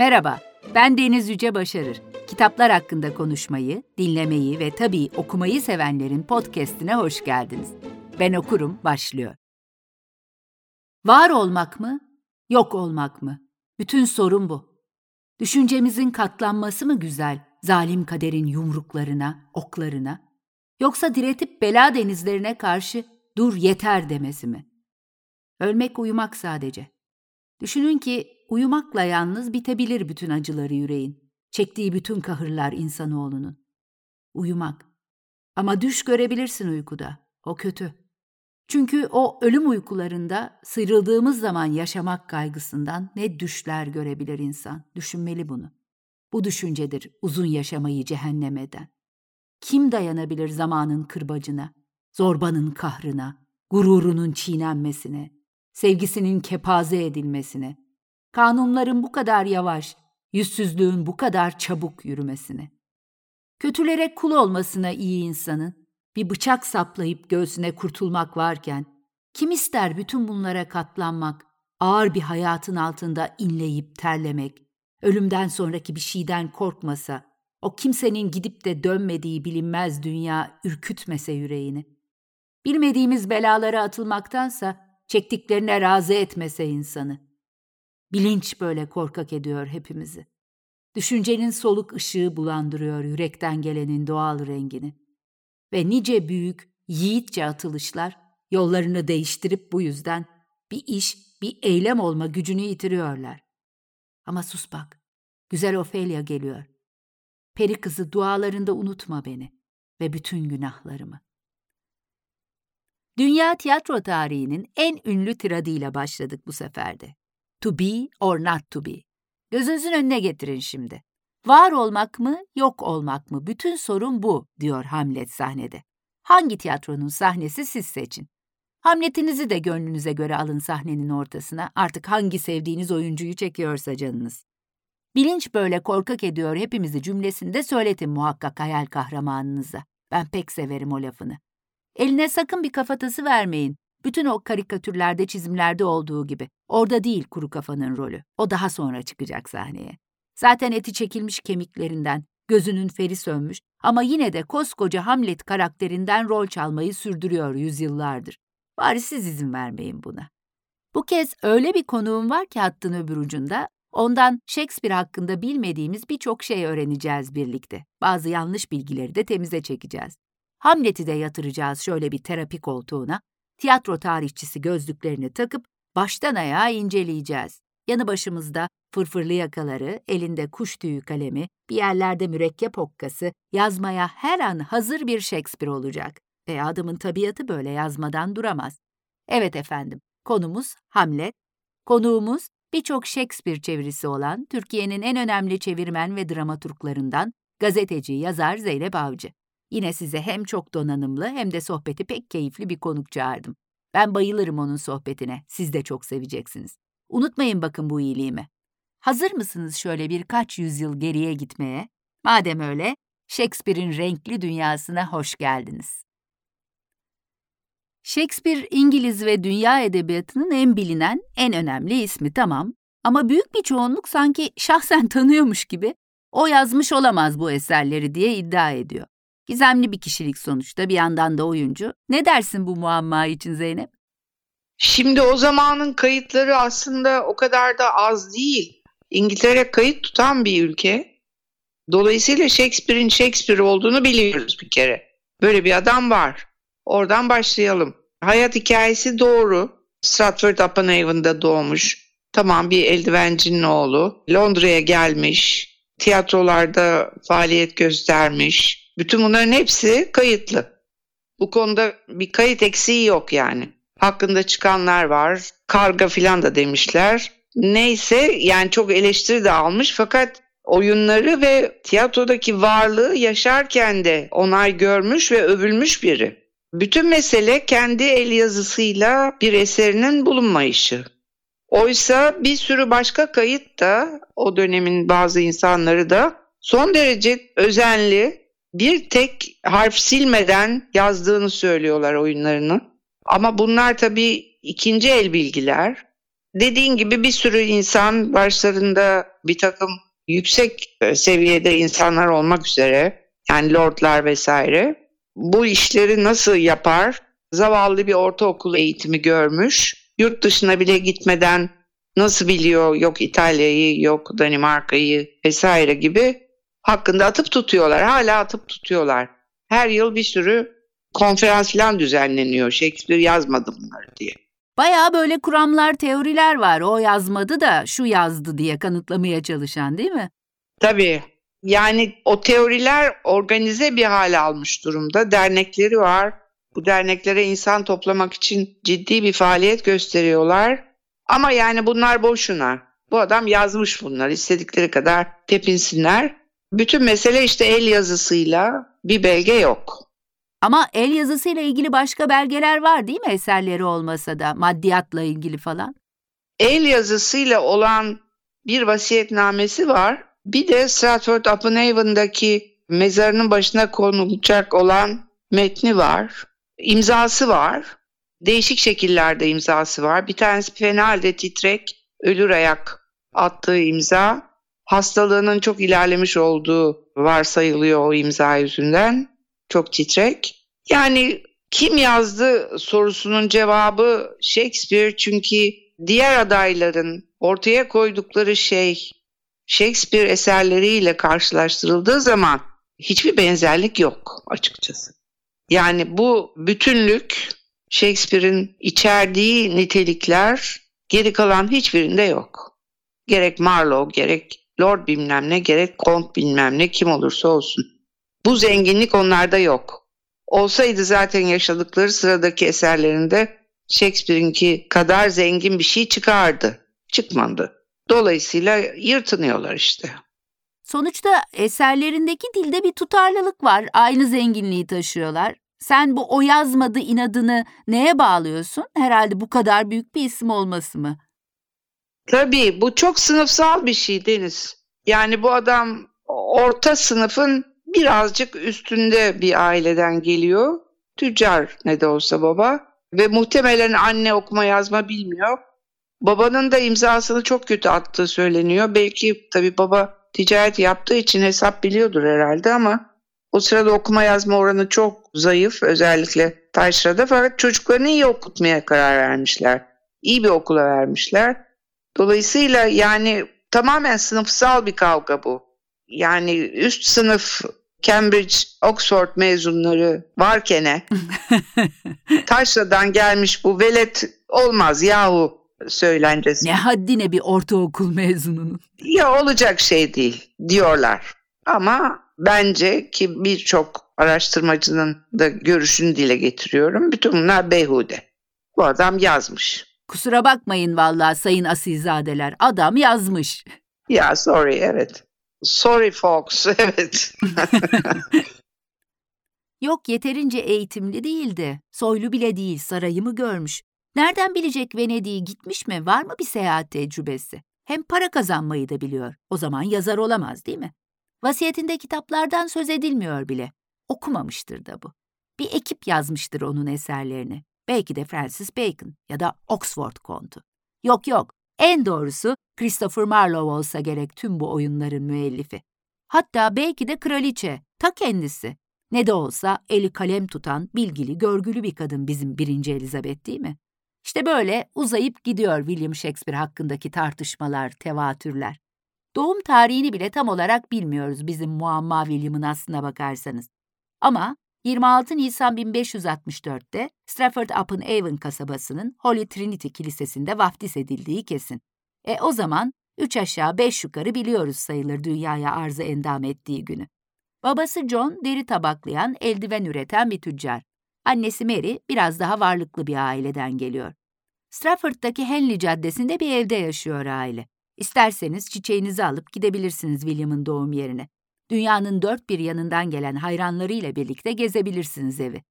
Merhaba, ben Deniz Yüce Başarır. Kitaplar hakkında konuşmayı, dinlemeyi ve tabii okumayı sevenlerin podcastine hoş geldiniz. Ben okurum başlıyor. Var olmak mı, yok olmak mı? Bütün sorun bu. Düşüncemizin katlanması mı güzel, zalim kaderin yumruklarına, oklarına? Yoksa diretip bela denizlerine karşı dur yeter demesi mi? Ölmek uyumak sadece. Düşünün ki uyumakla yalnız bitebilir bütün acıları yüreğin, çektiği bütün kahırlar insanoğlunun. Uyumak. Ama düş görebilirsin uykuda. O kötü. Çünkü o ölüm uykularında sıyrıldığımız zaman yaşamak kaygısından ne düşler görebilir insan. Düşünmeli bunu. Bu düşüncedir uzun yaşamayı cehennem eden. Kim dayanabilir zamanın kırbacına, zorbanın kahrına, gururunun çiğnenmesine, sevgisinin kepaze edilmesine, kanunların bu kadar yavaş, yüzsüzlüğün bu kadar çabuk yürümesine. Kötülere kul olmasına iyi insanın, bir bıçak saplayıp göğsüne kurtulmak varken, kim ister bütün bunlara katlanmak, ağır bir hayatın altında inleyip terlemek, ölümden sonraki bir şeyden korkmasa, o kimsenin gidip de dönmediği bilinmez dünya ürkütmese yüreğini. Bilmediğimiz belalara atılmaktansa çektiklerine razı etmese insanı. Bilinç böyle korkak ediyor hepimizi. Düşüncenin soluk ışığı bulandırıyor yürekten gelenin doğal rengini. Ve nice büyük, yiğitçe atılışlar yollarını değiştirip bu yüzden bir iş, bir eylem olma gücünü yitiriyorlar. Ama sus bak, güzel Ofelia geliyor. Peri kızı dualarında unutma beni ve bütün günahlarımı. Dünya tiyatro tarihinin en ünlü tiradıyla başladık bu seferde. To be or not to be. Gözünüzün önüne getirin şimdi. Var olmak mı, yok olmak mı? Bütün sorun bu, diyor Hamlet sahnede. Hangi tiyatronun sahnesi siz seçin. Hamletinizi de gönlünüze göre alın sahnenin ortasına, artık hangi sevdiğiniz oyuncuyu çekiyorsa canınız. Bilinç böyle korkak ediyor hepimizi cümlesinde söyletin muhakkak hayal kahramanınıza. Ben pek severim o lafını. Eline sakın bir kafatası vermeyin. Bütün o karikatürlerde, çizimlerde olduğu gibi. Orada değil kuru kafanın rolü. O daha sonra çıkacak sahneye. Zaten eti çekilmiş kemiklerinden, gözünün feri sönmüş ama yine de koskoca Hamlet karakterinden rol çalmayı sürdürüyor yüzyıllardır. Bari siz izin vermeyin buna. Bu kez öyle bir konuğum var ki hattın öbür ucunda, ondan Shakespeare hakkında bilmediğimiz birçok şey öğreneceğiz birlikte. Bazı yanlış bilgileri de temize çekeceğiz. Hamlet'i de yatıracağız şöyle bir terapi koltuğuna, tiyatro tarihçisi gözlüklerini takıp baştan ayağa inceleyeceğiz. Yanı başımızda fırfırlı yakaları, elinde kuş tüyü kalemi, bir yerlerde mürekkep okkası, yazmaya her an hazır bir Shakespeare olacak. Ve adamın tabiatı böyle yazmadan duramaz. Evet efendim, konumuz Hamlet. Konuğumuz birçok Shakespeare çevirisi olan Türkiye'nin en önemli çevirmen ve dramaturglarından gazeteci, yazar Zeynep Avcı. Yine size hem çok donanımlı hem de sohbeti pek keyifli bir konuk çağırdım. Ben bayılırım onun sohbetine. Siz de çok seveceksiniz. Unutmayın bakın bu iyiliğimi. Hazır mısınız şöyle birkaç yüzyıl geriye gitmeye? Madem öyle, Shakespeare'in renkli dünyasına hoş geldiniz. Shakespeare, İngiliz ve dünya edebiyatının en bilinen, en önemli ismi tamam. Ama büyük bir çoğunluk sanki şahsen tanıyormuş gibi o yazmış olamaz bu eserleri diye iddia ediyor. Gizemli bir kişilik sonuçta bir yandan da oyuncu. Ne dersin bu muamma için Zeynep? Şimdi o zamanın kayıtları aslında o kadar da az değil. İngiltere kayıt tutan bir ülke. Dolayısıyla Shakespeare'in Shakespeare olduğunu biliyoruz bir kere. Böyle bir adam var. Oradan başlayalım. Hayat hikayesi doğru. Stratford upon Avon'da doğmuş. Tamam bir eldivencinin oğlu. Londra'ya gelmiş. Tiyatrolarda faaliyet göstermiş. Bütün bunların hepsi kayıtlı. Bu konuda bir kayıt eksiği yok yani. Hakkında çıkanlar var. Karga filan da demişler. Neyse yani çok eleştiri de almış fakat oyunları ve tiyatrodaki varlığı yaşarken de onay görmüş ve övülmüş biri. Bütün mesele kendi el yazısıyla bir eserinin bulunmayışı. Oysa bir sürü başka kayıt da o dönemin bazı insanları da son derece özenli, bir tek harf silmeden yazdığını söylüyorlar oyunlarını. Ama bunlar tabii ikinci el bilgiler. dediğin gibi bir sürü insan başlarında bir takım yüksek e, seviyede insanlar olmak üzere yani lordlar vesaire bu işleri nasıl yapar? Zavallı bir ortaokul eğitimi görmüş. Yurt dışına bile gitmeden nasıl biliyor yok İtalya'yı yok Danimarka'yı vesaire gibi hakkında atıp tutuyorlar. Hala atıp tutuyorlar. Her yıl bir sürü konferans falan düzenleniyor. Shakespeare yazmadı bunları diye. Baya böyle kuramlar, teoriler var. O yazmadı da şu yazdı diye kanıtlamaya çalışan değil mi? Tabii. Yani o teoriler organize bir hale almış durumda. Dernekleri var. Bu derneklere insan toplamak için ciddi bir faaliyet gösteriyorlar. Ama yani bunlar boşuna. Bu adam yazmış bunlar. İstedikleri kadar tepinsinler. Bütün mesele işte el yazısıyla bir belge yok. Ama el yazısıyla ilgili başka belgeler var değil mi eserleri olmasa da maddiyatla ilgili falan? El yazısıyla olan bir vasiyetnamesi var. Bir de Stratford upon Avon'daki mezarının başına konulacak olan metni var. İmzası var. Değişik şekillerde imzası var. Bir tanesi fena halde titrek, ölür ayak attığı imza. Hastalığının çok ilerlemiş olduğu varsayılıyor o imza yüzünden. Çok titrek. Yani kim yazdı sorusunun cevabı Shakespeare çünkü diğer adayların ortaya koydukları şey Shakespeare eserleriyle karşılaştırıldığı zaman hiçbir benzerlik yok açıkçası. Yani bu bütünlük Shakespeare'in içerdiği nitelikler geri kalan hiçbirinde yok. Gerek Marlowe, gerek Lord bilmem ne, gerek Kont bilmem ne kim olursa olsun. Bu zenginlik onlarda yok. Olsaydı zaten yaşadıkları sıradaki eserlerinde Shakespeare'inki kadar zengin bir şey çıkardı. Çıkmadı. Dolayısıyla yırtınıyorlar işte. Sonuçta eserlerindeki dilde bir tutarlılık var. Aynı zenginliği taşıyorlar. Sen bu o yazmadı inadını neye bağlıyorsun? Herhalde bu kadar büyük bir isim olması mı? Tabii bu çok sınıfsal bir şey Deniz. Yani bu adam orta sınıfın birazcık üstünde bir aileden geliyor. Tüccar ne de olsa baba. Ve muhtemelen anne okuma yazma bilmiyor. Babanın da imzasını çok kötü attığı söyleniyor. Belki tabii baba ticaret yaptığı için hesap biliyordur herhalde ama o sırada okuma yazma oranı çok zayıf özellikle taşrada fakat çocuklarını iyi okutmaya karar vermişler. İyi bir okula vermişler. Dolayısıyla yani tamamen sınıfsal bir kavga bu. Yani üst sınıf Cambridge, Oxford mezunları varken taşradan gelmiş bu velet olmaz yahu söylencesi. Ne haddine bir ortaokul mezununun. Ya olacak şey değil diyorlar. Ama bence ki birçok araştırmacının da görüşünü dile getiriyorum. Bütün bunlar beyhude. Bu adam yazmış. Kusura bakmayın vallahi sayın asilzadeler. Adam yazmış. Ya sorry evet. Sorry folks evet. Yok yeterince eğitimli değildi. Soylu bile değil sarayımı görmüş. Nereden bilecek Venedik'e gitmiş mi? Var mı bir seyahat tecrübesi? Hem para kazanmayı da biliyor. O zaman yazar olamaz değil mi? Vasiyetinde kitaplardan söz edilmiyor bile. Okumamıştır da bu. Bir ekip yazmıştır onun eserlerini. Belki de Francis Bacon ya da Oxford kontu. Yok yok, en doğrusu Christopher Marlowe olsa gerek tüm bu oyunların müellifi. Hatta belki de kraliçe, ta kendisi. Ne de olsa eli kalem tutan, bilgili, görgülü bir kadın bizim birinci Elizabeth değil mi? İşte böyle uzayıp gidiyor William Shakespeare hakkındaki tartışmalar, tevatürler. Doğum tarihini bile tam olarak bilmiyoruz bizim muamma William'ın aslına bakarsanız. Ama 26 Nisan 1564'te Stratford upon Avon kasabasının Holy Trinity Kilisesi'nde vaftiz edildiği kesin. E o zaman üç aşağı beş yukarı biliyoruz sayılır dünyaya arzı endam ettiği günü. Babası John deri tabaklayan, eldiven üreten bir tüccar. Annesi Mary biraz daha varlıklı bir aileden geliyor. Stratford'daki Henley Caddesi'nde bir evde yaşıyor aile. İsterseniz çiçeğinizi alıp gidebilirsiniz William'ın doğum yerine. Dünyanın dört bir yanından gelen hayranlarıyla birlikte gezebilirsiniz evi.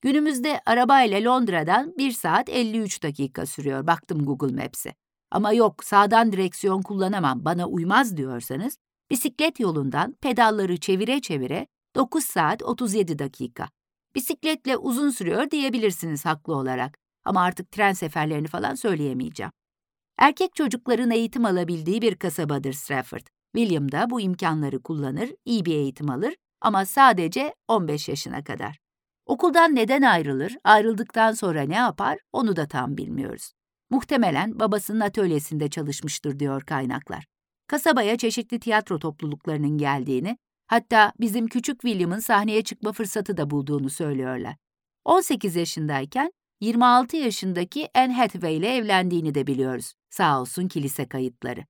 Günümüzde arabayla Londra'dan 1 saat 53 dakika sürüyor. Baktım Google Maps'e. Ama yok sağdan direksiyon kullanamam bana uymaz diyorsanız bisiklet yolundan pedalları çevire çevire 9 saat 37 dakika. Bisikletle uzun sürüyor diyebilirsiniz haklı olarak ama artık tren seferlerini falan söyleyemeyeceğim. Erkek çocukların eğitim alabildiği bir kasabadır Stratford. William da bu imkanları kullanır, iyi bir eğitim alır ama sadece 15 yaşına kadar. Okuldan neden ayrılır, ayrıldıktan sonra ne yapar onu da tam bilmiyoruz. Muhtemelen babasının atölyesinde çalışmıştır diyor kaynaklar. Kasabaya çeşitli tiyatro topluluklarının geldiğini, hatta bizim küçük William'ın sahneye çıkma fırsatı da bulduğunu söylüyorlar. 18 yaşındayken 26 yaşındaki Anne Hathaway ile evlendiğini de biliyoruz. Sağ olsun kilise kayıtları.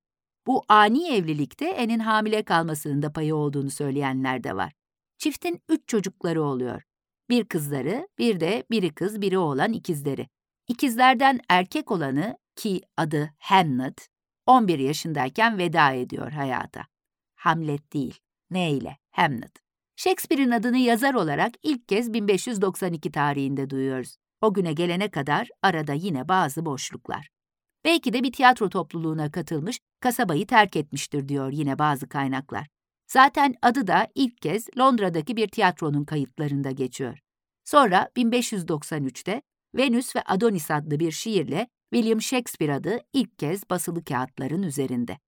Bu ani evlilikte Anne'in hamile kalmasının da payı olduğunu söyleyenler de var. Çiftin üç çocukları oluyor. Bir kızları, bir de biri kız, biri oğlan ikizleri. İkizlerden erkek olanı ki adı Hamlet, 11 yaşındayken veda ediyor hayata. Hamlet değil, ne ile? Hamlet. Shakespeare'in adını yazar olarak ilk kez 1592 tarihinde duyuyoruz. O güne gelene kadar arada yine bazı boşluklar. Belki de bir tiyatro topluluğuna katılmış, kasabayı terk etmiştir diyor yine bazı kaynaklar. Zaten adı da ilk kez Londra'daki bir tiyatronun kayıtlarında geçiyor. Sonra 1593'te Venüs ve Adonis adlı bir şiirle William Shakespeare adı ilk kez basılı kağıtların üzerinde.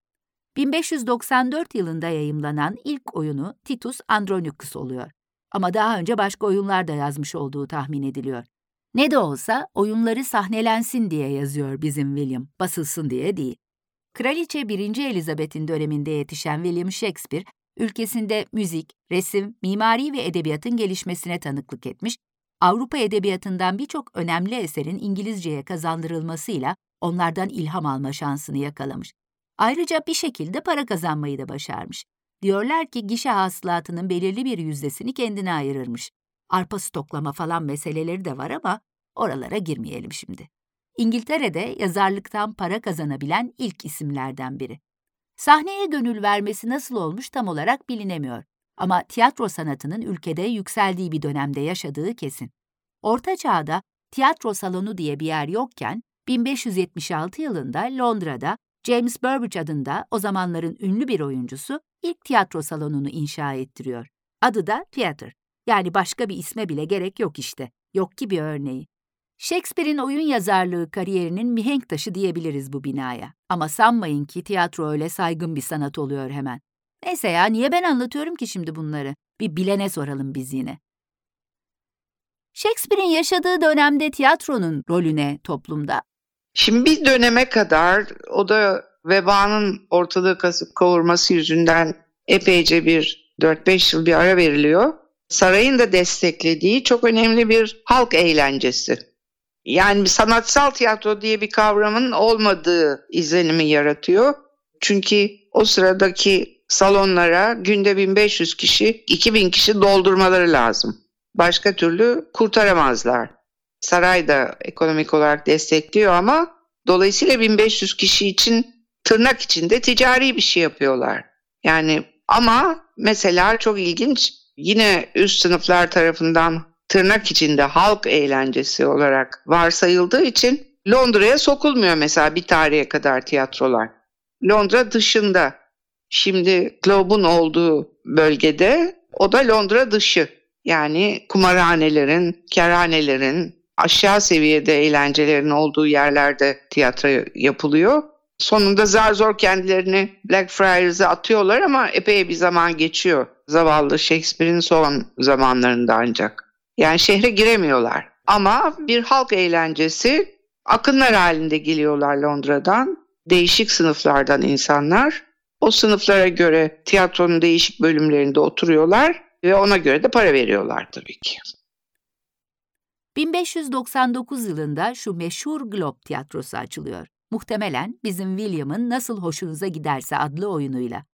1594 yılında yayımlanan ilk oyunu Titus Andronicus oluyor. Ama daha önce başka oyunlar da yazmış olduğu tahmin ediliyor. Ne de olsa oyunları sahnelensin diye yazıyor bizim William, basılsın diye değil. Kraliçe 1. Elizabeth'in döneminde yetişen William Shakespeare, ülkesinde müzik, resim, mimari ve edebiyatın gelişmesine tanıklık etmiş, Avrupa edebiyatından birçok önemli eserin İngilizceye kazandırılmasıyla onlardan ilham alma şansını yakalamış. Ayrıca bir şekilde para kazanmayı da başarmış. Diyorlar ki gişe hasılatının belirli bir yüzdesini kendine ayırırmış. Arpa stoklama falan meseleleri de var ama oralara girmeyelim şimdi. İngiltere'de yazarlıktan para kazanabilen ilk isimlerden biri. Sahneye gönül vermesi nasıl olmuş tam olarak bilinemiyor. Ama tiyatro sanatının ülkede yükseldiği bir dönemde yaşadığı kesin. Orta Çağ'da tiyatro salonu diye bir yer yokken 1576 yılında Londra'da James Burbage adında o zamanların ünlü bir oyuncusu ilk tiyatro salonunu inşa ettiriyor. Adı da Theatre. Yani başka bir isme bile gerek yok işte. Yok ki bir örneği. Shakespeare'in oyun yazarlığı kariyerinin mihenk taşı diyebiliriz bu binaya. Ama sanmayın ki tiyatro öyle saygın bir sanat oluyor hemen. Neyse ya niye ben anlatıyorum ki şimdi bunları? Bir bilene soralım biz yine. Shakespeare'in yaşadığı dönemde tiyatronun rolüne toplumda? Şimdi bir döneme kadar o da vebanın ortalığı kasıp kavurması yüzünden epeyce bir 4-5 yıl bir ara veriliyor. Sarayın da desteklediği çok önemli bir halk eğlencesi. Yani sanatsal tiyatro diye bir kavramın olmadığı izlenimi yaratıyor. Çünkü o sıradaki salonlara günde 1500 kişi, 2000 kişi doldurmaları lazım. Başka türlü kurtaramazlar. Saray da ekonomik olarak destekliyor ama dolayısıyla 1500 kişi için tırnak içinde ticari bir şey yapıyorlar. Yani ama mesela çok ilginç yine üst sınıflar tarafından tırnak içinde halk eğlencesi olarak varsayıldığı için Londra'ya sokulmuyor mesela bir tarihe kadar tiyatrolar. Londra dışında. Şimdi Globe'un olduğu bölgede o da Londra dışı. Yani kumarhanelerin, kerhanelerin, aşağı seviyede eğlencelerin olduğu yerlerde tiyatro yapılıyor. Sonunda zar zor kendilerini Blackfriars'a atıyorlar ama epey bir zaman geçiyor. Zavallı Shakespeare'in son zamanlarında ancak. Yani şehre giremiyorlar. Ama bir halk eğlencesi akınlar halinde geliyorlar Londra'dan. Değişik sınıflardan insanlar. O sınıflara göre tiyatronun değişik bölümlerinde oturuyorlar ve ona göre de para veriyorlar tabii ki. 1599 yılında şu meşhur Globe Tiyatrosu açılıyor. Muhtemelen bizim William'ın Nasıl Hoşunuza Giderse adlı oyunuyla.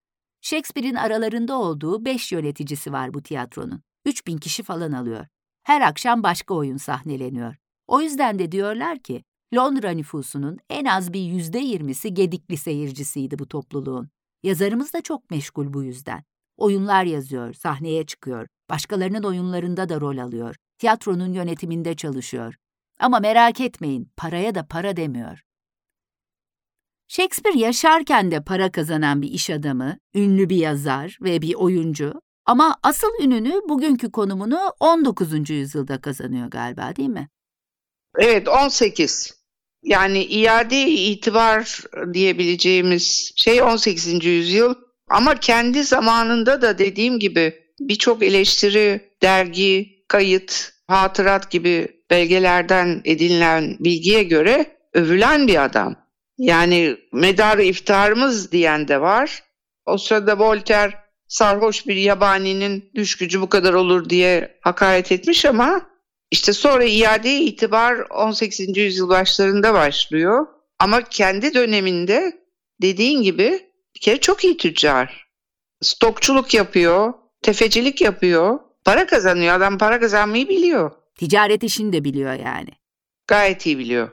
Shakespeare'in aralarında olduğu beş yöneticisi var bu tiyatronun. 3000 kişi falan alıyor. Her akşam başka oyun sahneleniyor. O yüzden de diyorlar ki Londra nüfusunun en az bir yüzde yirmisi gedikli seyircisiydi bu topluluğun. Yazarımız da çok meşgul bu yüzden. Oyunlar yazıyor, sahneye çıkıyor, başkalarının oyunlarında da rol alıyor, tiyatronun yönetiminde çalışıyor. Ama merak etmeyin, paraya da para demiyor. Shakespeare yaşarken de para kazanan bir iş adamı, ünlü bir yazar ve bir oyuncu ama asıl ününü bugünkü konumunu 19. yüzyılda kazanıyor galiba değil mi? Evet 18. Yani iade itibar diyebileceğimiz şey 18. yüzyıl ama kendi zamanında da dediğim gibi birçok eleştiri, dergi, kayıt, hatırat gibi belgelerden edinilen bilgiye göre övülen bir adam. Yani medarı iftarımız diyen de var. O sırada Voltaire sarhoş bir yabaninin düş gücü bu kadar olur diye hakaret etmiş ama işte sonra iade itibar 18. yüzyıl başlarında başlıyor. Ama kendi döneminde dediğin gibi bir kere çok iyi tüccar. Stokçuluk yapıyor, tefecilik yapıyor, para kazanıyor. Adam para kazanmayı biliyor. Ticaret işini de biliyor yani. Gayet iyi biliyor.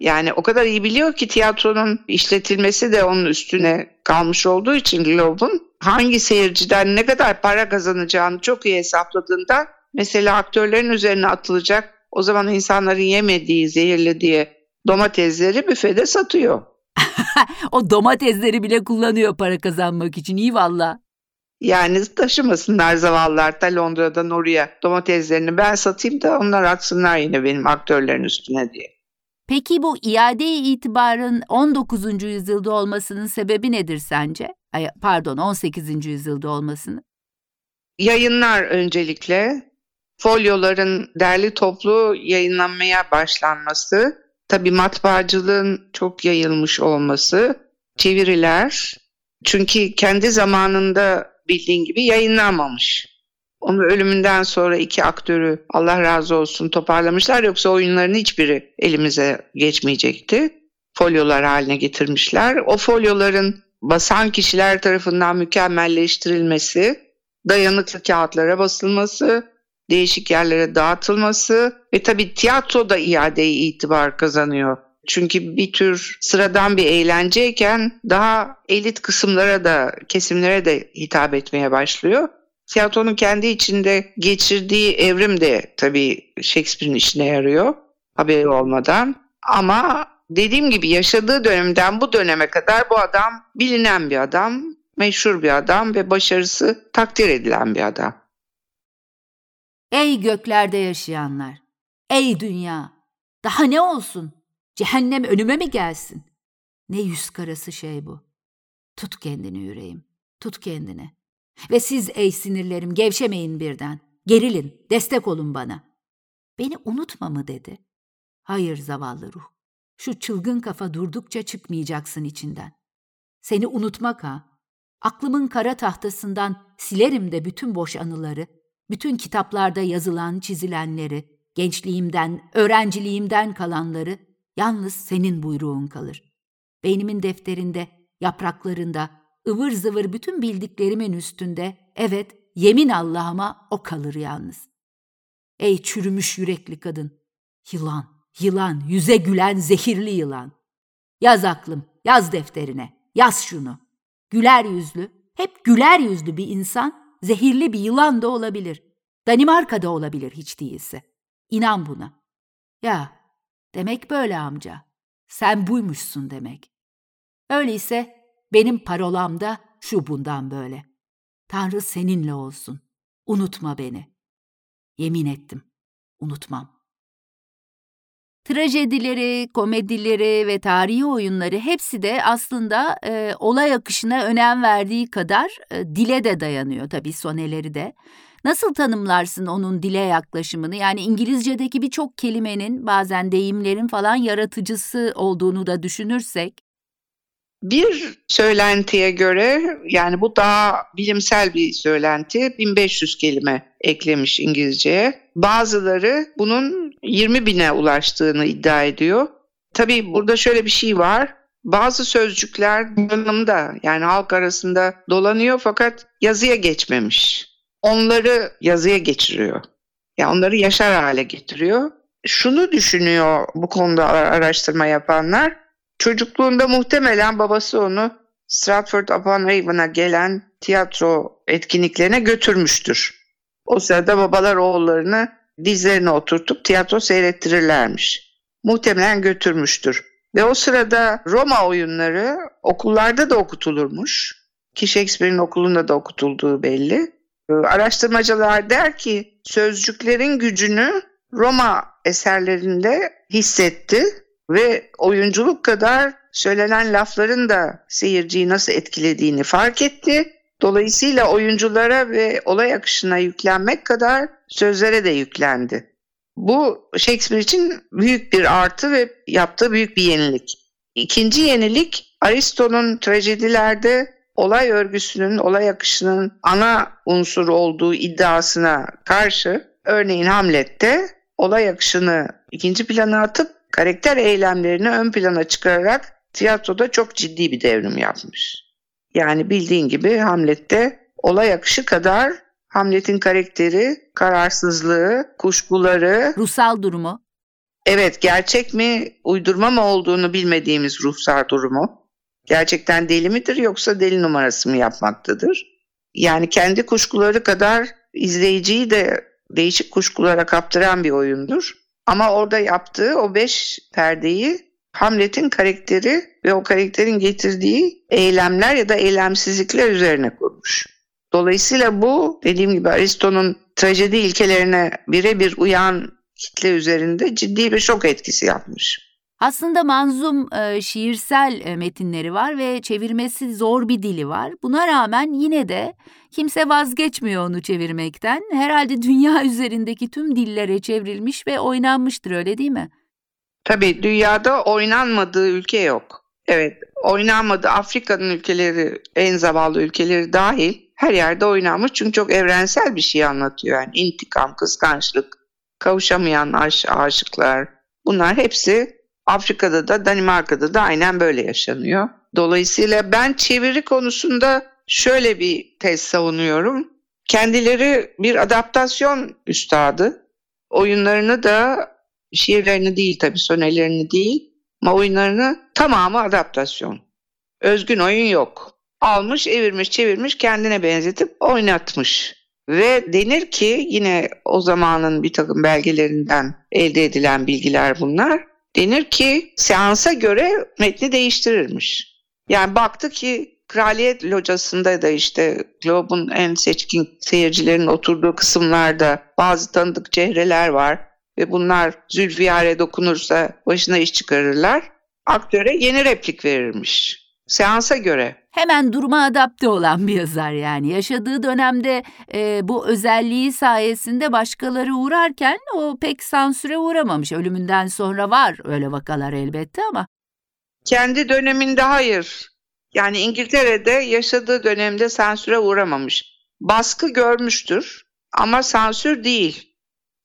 Yani o kadar iyi biliyor ki tiyatronun işletilmesi de onun üstüne kalmış olduğu için Globe'un hangi seyirciden ne kadar para kazanacağını çok iyi hesapladığında mesela aktörlerin üzerine atılacak o zaman insanların yemediği, zehirlediği domatesleri büfede satıyor. o domatesleri bile kullanıyor para kazanmak için iyi valla. Yani taşımasınlar zavallılar da Londra'dan oraya domateslerini ben satayım da onlar atsınlar yine benim aktörlerin üstüne diye. Peki bu iade itibarın 19. yüzyılda olmasının sebebi nedir sence? Ay, pardon 18. yüzyılda olmasını. Yayınlar öncelikle folyoların derli toplu yayınlanmaya başlanması, tabi matbaacılığın çok yayılmış olması, çeviriler çünkü kendi zamanında bildiğin gibi yayınlanmamış. Onun ölümünden sonra iki aktörü Allah razı olsun toparlamışlar yoksa oyunların hiçbiri elimize geçmeyecekti. Folyolar haline getirmişler. O folyoların basan kişiler tarafından mükemmelleştirilmesi, dayanıklı kağıtlara basılması, değişik yerlere dağıtılması ve tabii tiyatro da iadeye itibar kazanıyor. Çünkü bir tür sıradan bir eğlenceyken daha elit kısımlara da kesimlere de hitap etmeye başlıyor. Tiyatronun kendi içinde geçirdiği evrim de tabii Shakespeare'in işine yarıyor haberi olmadan. Ama dediğim gibi yaşadığı dönemden bu döneme kadar bu adam bilinen bir adam, meşhur bir adam ve başarısı takdir edilen bir adam. Ey göklerde yaşayanlar, ey dünya, daha ne olsun? Cehennem önüme mi gelsin? Ne yüz karası şey bu. Tut kendini yüreğim, tut kendini. Ve siz ey sinirlerim gevşemeyin birden. Gerilin, destek olun bana. Beni unutma mı dedi. Hayır zavallı ruh. Şu çılgın kafa durdukça çıkmayacaksın içinden. Seni unutmak ha. Aklımın kara tahtasından silerim de bütün boş anıları, bütün kitaplarda yazılan, çizilenleri, gençliğimden, öğrenciliğimden kalanları, yalnız senin buyruğun kalır. Beynimin defterinde, yapraklarında, ıvır zıvır bütün bildiklerimin üstünde, evet, yemin Allah'ıma o kalır yalnız. Ey çürümüş yürekli kadın, yılan, yılan, yüze gülen zehirli yılan. Yaz aklım, yaz defterine, yaz şunu. Güler yüzlü, hep güler yüzlü bir insan, zehirli bir yılan da olabilir. Danimarka'da olabilir hiç değilse. İnan buna. Ya, demek böyle amca. Sen buymuşsun demek. Öyleyse benim parolam da şu bundan böyle. Tanrı seninle olsun. Unutma beni. Yemin ettim. Unutmam. Trajedileri, komedileri ve tarihi oyunları hepsi de aslında e, olay akışına önem verdiği kadar e, dile de dayanıyor tabii soneleri de. Nasıl tanımlarsın onun dile yaklaşımını? Yani İngilizce'deki birçok kelimenin bazen deyimlerin falan yaratıcısı olduğunu da düşünürsek. Bir söylentiye göre yani bu daha bilimsel bir söylenti 1500 kelime eklemiş İngilizceye. Bazıları bunun 20 bine ulaştığını iddia ediyor. Tabii burada şöyle bir şey var. Bazı sözcükler kullanımda yani halk arasında dolanıyor fakat yazıya geçmemiş. Onları yazıya geçiriyor. Yani onları yaşar hale getiriyor. Şunu düşünüyor bu konuda araştırma yapanlar Çocukluğunda muhtemelen babası onu Stratford upon Avon'a gelen tiyatro etkinliklerine götürmüştür. O sırada babalar oğullarını dizlerine oturtup tiyatro seyrettirirlermiş. Muhtemelen götürmüştür. Ve o sırada Roma oyunları okullarda da okutulurmuş. Ki Shakespeare'in okulunda da okutulduğu belli. Ee, araştırmacılar der ki sözcüklerin gücünü Roma eserlerinde hissetti Ve oyunculuk kadar söylenen lafların da seyirciyi nasıl etkilediğini fark etti. Dolayısıyla oyunculara ve olay akışına yüklenmek kadar sözlere de yüklendi. Bu Shakespeare için büyük bir artı ve yaptığı büyük bir yenilik. İkinci yenilik Aristo'nun trajedilerde olay örgüsünün, olay akışının ana unsur olduğu iddiasına karşı örneğin Hamlet'te olay akışını ikinci plana atıp karakter eylemlerini ön plana çıkararak tiyatroda çok ciddi bir devrim yapmış. Yani bildiğin gibi Hamlet'te olay akışı kadar Hamlet'in karakteri, kararsızlığı, kuşkuları, ruhsal durumu. Evet, gerçek mi, uydurma mı olduğunu bilmediğimiz ruhsal durumu. Gerçekten deli midir yoksa deli numarası mı yapmaktadır? Yani kendi kuşkuları kadar izleyiciyi de değişik kuşkulara kaptıran bir oyundur. Ama orada yaptığı o beş perdeyi Hamlet'in karakteri ve o karakterin getirdiği eylemler ya da eylemsizlikler üzerine kurmuş. Dolayısıyla bu dediğim gibi Aristo'nun trajedi ilkelerine birebir uyan kitle üzerinde ciddi bir şok etkisi yapmış. Aslında manzum e, şiirsel e, metinleri var ve çevirmesi zor bir dili var. Buna rağmen yine de kimse vazgeçmiyor onu çevirmekten. Herhalde dünya üzerindeki tüm dillere çevrilmiş ve oynanmıştır öyle değil mi? Tabii dünyada oynanmadığı ülke yok. Evet, oynanmadı. Afrika'nın ülkeleri, en zavallı ülkeleri dahil her yerde oynanmış. Çünkü çok evrensel bir şey anlatıyor. Yani intikam, kıskançlık, kavuşamayan aş aşıklar. Bunlar hepsi Afrika'da da Danimarka'da da aynen böyle yaşanıyor. Dolayısıyla ben çeviri konusunda şöyle bir tez savunuyorum. Kendileri bir adaptasyon üstadı. Oyunlarını da şiirlerini değil tabii sonelerini değil ama oyunlarını tamamı adaptasyon. Özgün oyun yok. Almış, evirmiş, çevirmiş, kendine benzetip oynatmış. Ve denir ki yine o zamanın bir takım belgelerinden elde edilen bilgiler bunlar. Denir ki seansa göre metni değiştirirmiş. Yani baktı ki Kraliyet Locası'nda da işte Globe'un en seçkin seyircilerin oturduğu kısımlarda bazı tanıdık çehreler var ve bunlar Zülfiyar'e dokunursa başına iş çıkarırlar. Aktöre yeni replik verirmiş. Seansa göre. Hemen duruma adapte olan bir yazar yani. Yaşadığı dönemde e, bu özelliği sayesinde başkaları uğrarken o pek sansüre uğramamış. Ölümünden sonra var öyle vakalar elbette ama. Kendi döneminde hayır. Yani İngiltere'de yaşadığı dönemde sansüre uğramamış. Baskı görmüştür ama sansür değil.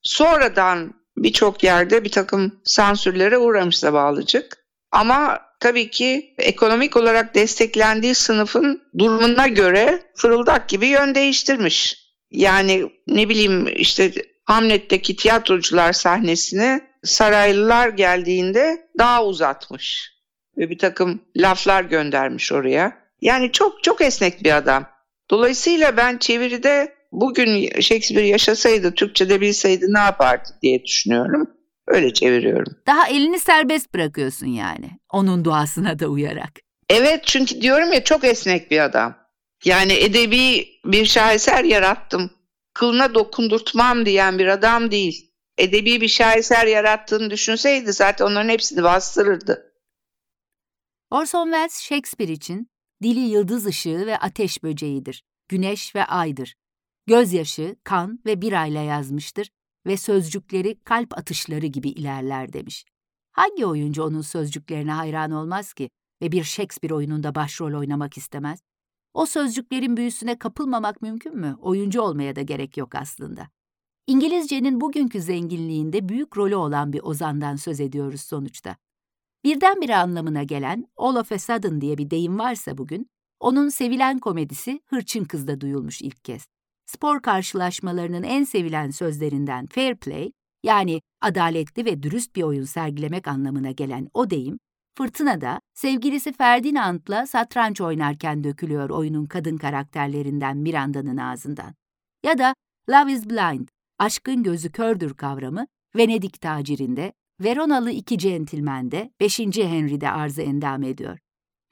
Sonradan birçok yerde bir takım sansürlere uğramış zavallıcık. Ama tabii ki ekonomik olarak desteklendiği sınıfın durumuna göre fırıldak gibi yön değiştirmiş. Yani ne bileyim işte Hamlet'teki tiyatrocular sahnesini saraylılar geldiğinde daha uzatmış. Ve bir takım laflar göndermiş oraya. Yani çok çok esnek bir adam. Dolayısıyla ben çeviride bugün Shakespeare yaşasaydı, Türkçe'de bilseydi ne yapardı diye düşünüyorum. Öyle çeviriyorum. Daha elini serbest bırakıyorsun yani. Onun duasına da uyarak. Evet çünkü diyorum ya çok esnek bir adam. Yani edebi bir şaheser yarattım. Kılına dokundurtmam diyen bir adam değil. Edebi bir şaheser yarattığını düşünseydi zaten onların hepsini bastırırdı. Orson Welles Shakespeare için dili yıldız ışığı ve ateş böceğidir. Güneş ve aydır. Gözyaşı, kan ve birayla yazmıştır ve sözcükleri kalp atışları gibi ilerler demiş. Hangi oyuncu onun sözcüklerine hayran olmaz ki ve bir Shakespeare oyununda başrol oynamak istemez? O sözcüklerin büyüsüne kapılmamak mümkün mü? Oyuncu olmaya da gerek yok aslında. İngilizcenin bugünkü zenginliğinde büyük rolü olan bir ozandan söz ediyoruz sonuçta. Birdenbire anlamına gelen all of a sudden diye bir deyim varsa bugün, onun sevilen komedisi Hırçın Kız'da duyulmuş ilk kez spor karşılaşmalarının en sevilen sözlerinden fair play, yani adaletli ve dürüst bir oyun sergilemek anlamına gelen o deyim, Fırtına'da sevgilisi Ferdinand'la satranç oynarken dökülüyor oyunun kadın karakterlerinden Miranda'nın ağzından. Ya da Love is Blind, aşkın gözü kördür kavramı Venedik tacirinde, Veronalı iki centilmende 5. Henry'de arzı endam ediyor.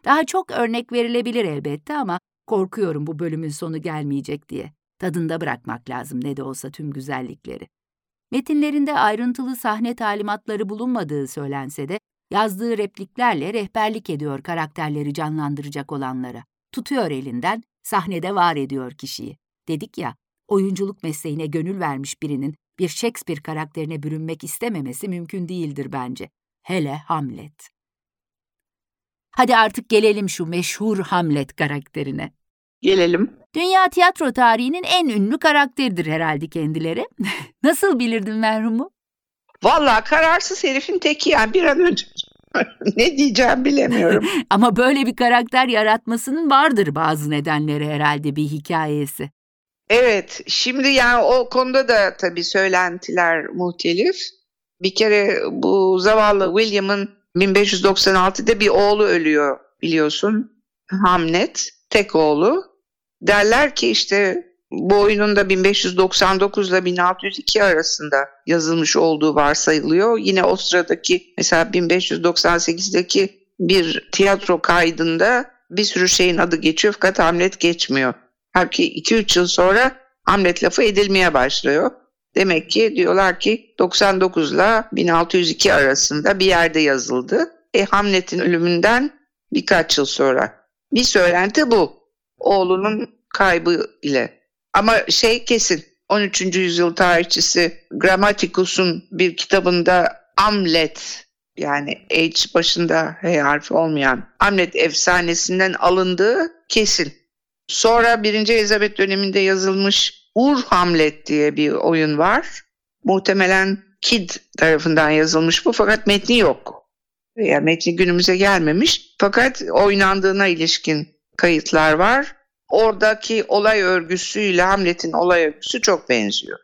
Daha çok örnek verilebilir elbette ama korkuyorum bu bölümün sonu gelmeyecek diye. Tadında bırakmak lazım ne de olsa tüm güzellikleri. Metinlerinde ayrıntılı sahne talimatları bulunmadığı söylense de Yazdığı repliklerle rehberlik ediyor karakterleri canlandıracak olanlara. Tutuyor elinden, sahnede var ediyor kişiyi. Dedik ya, oyunculuk mesleğine gönül vermiş birinin bir Shakespeare karakterine bürünmek istememesi mümkün değildir bence. Hele Hamlet. Hadi artık gelelim şu meşhur Hamlet karakterine. Gelelim. Dünya tiyatro tarihinin en ünlü karakteridir herhalde kendileri. Nasıl bilirdin merhumu? Vallahi kararsız herifin teki yani bir an önce ne diyeceğim bilemiyorum. Ama böyle bir karakter yaratmasının vardır bazı nedenleri herhalde bir hikayesi. Evet, şimdi yani o konuda da tabii söylentiler muhtelif. Bir kere bu zavallı William'ın 1596'da bir oğlu ölüyor biliyorsun. Hamlet, tek oğlu. Derler ki işte bu oyunun da 1599 ile 1602 arasında yazılmış olduğu varsayılıyor. Yine o sıradaki mesela 1598'deki bir tiyatro kaydında bir sürü şeyin adı geçiyor fakat Hamlet geçmiyor. Halbuki 2-3 yıl sonra Hamlet lafı edilmeye başlıyor. Demek ki diyorlar ki 99 ile 1602 arasında bir yerde yazıldı. E Hamlet'in ölümünden birkaç yıl sonra. Bir söylenti bu. Oğlunun kaybı ile. Ama şey kesin 13. yüzyıl tarihçisi Grammaticus'un bir kitabında Hamlet yani H başında H harfi olmayan Hamlet efsanesinden alındığı kesin. Sonra 1. Elizabeth döneminde yazılmış Ur Hamlet diye bir oyun var. Muhtemelen Kid tarafından yazılmış bu fakat metni yok. Yani metni günümüze gelmemiş fakat oynandığına ilişkin kayıtlar var. Oradaki olay örgüsüyle Hamlet'in olay örgüsü çok benziyor.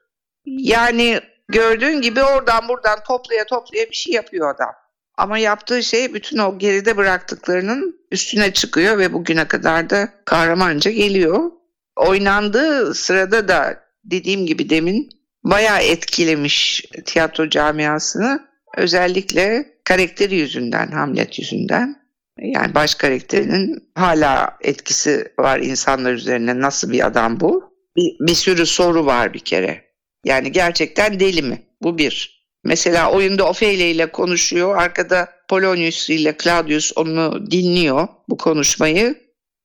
Yani gördüğün gibi oradan buradan toplaya toplaya bir şey yapıyor adam. Ama yaptığı şey bütün o geride bıraktıklarının üstüne çıkıyor ve bugüne kadar da kahramanca geliyor. Oynandığı sırada da dediğim gibi demin bayağı etkilemiş tiyatro camiasını. Özellikle karakteri yüzünden, Hamlet yüzünden. Yani baş karakterinin hala etkisi var insanlar üzerine. Nasıl bir adam bu? Bir, bir sürü soru var bir kere. Yani gerçekten deli mi? Bu bir. Mesela oyunda Ophelia ile konuşuyor. Arkada Polonius ile Claudius onu dinliyor bu konuşmayı.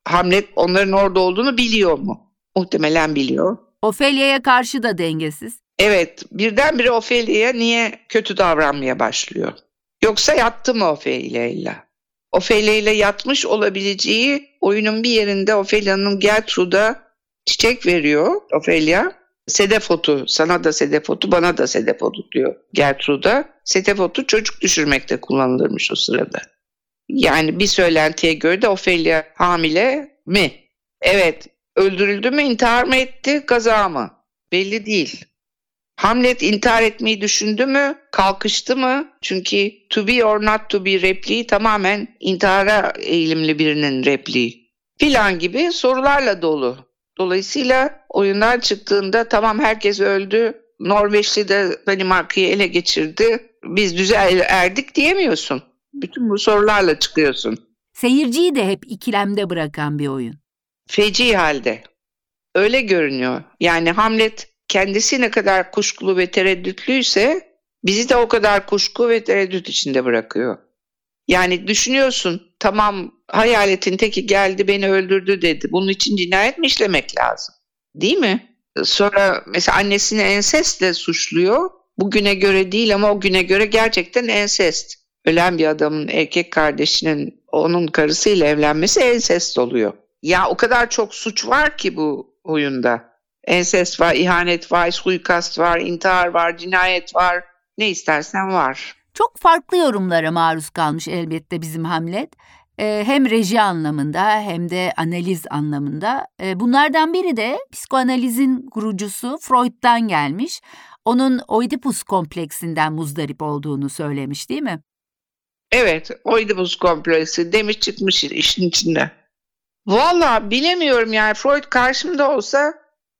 Hamlet onların orada olduğunu biliyor mu? Muhtemelen biliyor. Ophelia'ya karşı da dengesiz. Evet, birdenbire Ophelia'ya niye kötü davranmaya başlıyor? Yoksa yattı mı Ophelia ile? Ophelia ile yatmış olabileceği oyunun bir yerinde Ophelia'nın Gertrude'a çiçek veriyor Ophelia. Sedef otu, sana da sedef otu, bana da sedef otu diyor Gertrude'a. Sedef otu çocuk düşürmekte kullanılırmış o sırada. Yani bir söylentiye göre de Ophelia hamile mi? Evet, öldürüldü mü, intihar mı etti, kaza mı? Belli değil. Hamlet intihar etmeyi düşündü mü? Kalkıştı mı? Çünkü to be or not to be repliği tamamen intihara eğilimli birinin repliği. Filan gibi sorularla dolu. Dolayısıyla oyundan çıktığında tamam herkes öldü, Norveçli de Danimarka'yı ele geçirdi, biz düzel erdik diyemiyorsun. Bütün bu sorularla çıkıyorsun. Seyirciyi de hep ikilemde bırakan bir oyun. Feci halde. Öyle görünüyor. Yani Hamlet kendisi ne kadar kuşkulu ve tereddütlüyse bizi de o kadar kuşku ve tereddüt içinde bırakıyor. Yani düşünüyorsun tamam hayaletin teki geldi beni öldürdü dedi. Bunun için cinayet mi işlemek lazım? Değil mi? Sonra mesela annesini ensestle suçluyor. Bugüne göre değil ama o güne göre gerçekten ensest. Ölen bir adamın erkek kardeşinin onun karısıyla evlenmesi ensest oluyor. Ya o kadar çok suç var ki bu oyunda. Ensest var, ihanet var, suikast var, intihar var, cinayet var. Ne istersen var. Çok farklı yorumlara maruz kalmış elbette bizim Hamlet. Ee, hem reji anlamında hem de analiz anlamında. Ee, bunlardan biri de psikoanalizin kurucusu Freud'dan gelmiş. Onun Oedipus kompleksinden muzdarip olduğunu söylemiş değil mi? Evet, Oedipus kompleksi demiş çıkmış işin içinde. Valla bilemiyorum yani Freud karşımda olsa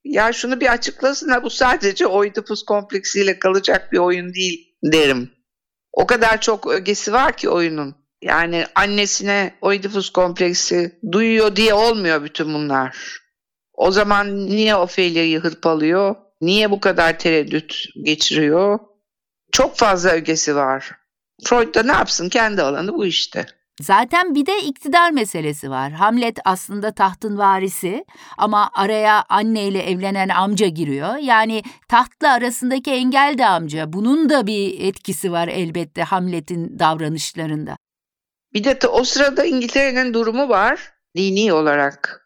ya şunu bir açıklasın ha bu sadece Oedipus kompleksiyle kalacak bir oyun değil derim. O kadar çok ögesi var ki oyunun. Yani annesine Oedipus kompleksi duyuyor diye olmuyor bütün bunlar. O zaman niye Ophelia'yı hırpalıyor? Niye bu kadar tereddüt geçiriyor? Çok fazla ögesi var. Freud da ne yapsın kendi alanı bu işte. Zaten bir de iktidar meselesi var. Hamlet aslında tahtın varisi ama araya anneyle evlenen amca giriyor. Yani tahtla arasındaki engel de amca. Bunun da bir etkisi var elbette Hamlet'in davranışlarında. Bir de o sırada İngiltere'nin durumu var dini olarak.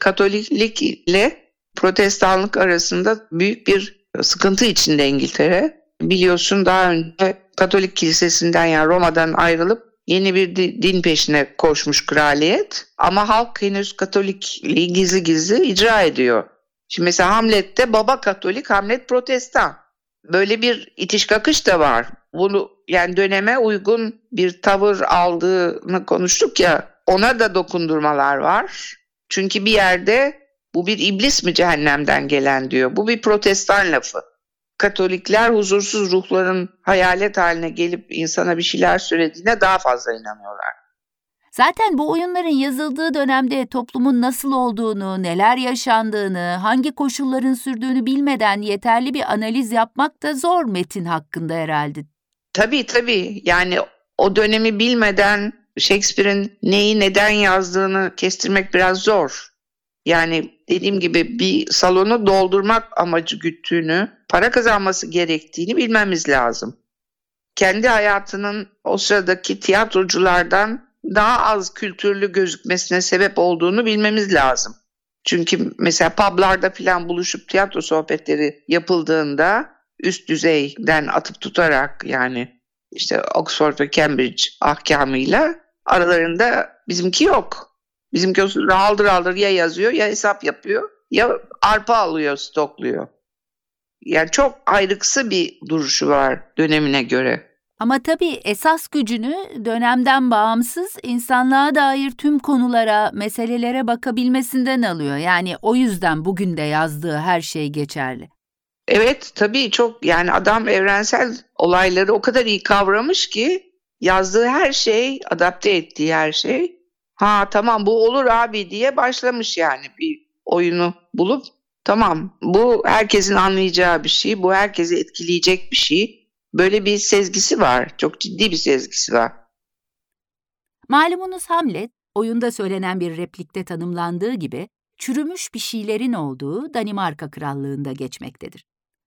Katoliklik ile protestanlık arasında büyük bir sıkıntı içinde İngiltere. Biliyorsun daha önce Katolik kilisesinden yani Roma'dan ayrılıp yeni bir din peşine koşmuş kraliyet ama halk henüz Katolikliği gizli gizli icra ediyor. Şimdi mesela Hamlet'te baba Katolik, Hamlet Protestan. Böyle bir itiş kakış da var. Bunu yani döneme uygun bir tavır aldığını konuştuk ya ona da dokundurmalar var. Çünkü bir yerde bu bir iblis mi cehennemden gelen diyor. Bu bir protestan lafı. Katolikler huzursuz ruhların hayalet haline gelip insana bir şeyler söylediğine daha fazla inanıyorlar. Zaten bu oyunların yazıldığı dönemde toplumun nasıl olduğunu, neler yaşandığını, hangi koşulların sürdüğünü bilmeden yeterli bir analiz yapmak da zor metin hakkında herhalde. Tabii tabii. Yani o dönemi bilmeden Shakespeare'in neyi neden yazdığını kestirmek biraz zor. Yani dediğim gibi bir salonu doldurmak amacı güttüğünü, para kazanması gerektiğini bilmemiz lazım. Kendi hayatının o sıradaki tiyatroculardan daha az kültürlü gözükmesine sebep olduğunu bilmemiz lazım. Çünkü mesela publarda falan buluşup tiyatro sohbetleri yapıldığında üst düzeyden atıp tutarak yani işte Oxford ve Cambridge ahkamıyla aralarında bizimki yok. Bizimki haldır haldır ya yazıyor ya hesap yapıyor ya arpa alıyor stokluyor. Yani çok ayrıksı bir duruşu var dönemine göre. Ama tabii esas gücünü dönemden bağımsız insanlığa dair tüm konulara, meselelere bakabilmesinden alıyor. Yani o yüzden bugün de yazdığı her şey geçerli. Evet tabii çok yani adam evrensel olayları o kadar iyi kavramış ki yazdığı her şey, adapte ettiği her şey ha tamam bu olur abi diye başlamış yani bir oyunu bulup tamam bu herkesin anlayacağı bir şey, bu herkesi etkileyecek bir şey. Böyle bir sezgisi var. Çok ciddi bir sezgisi var. Malumunuz Hamlet, oyunda söylenen bir replikte tanımlandığı gibi çürümüş bir şeylerin olduğu Danimarka Krallığında geçmektedir.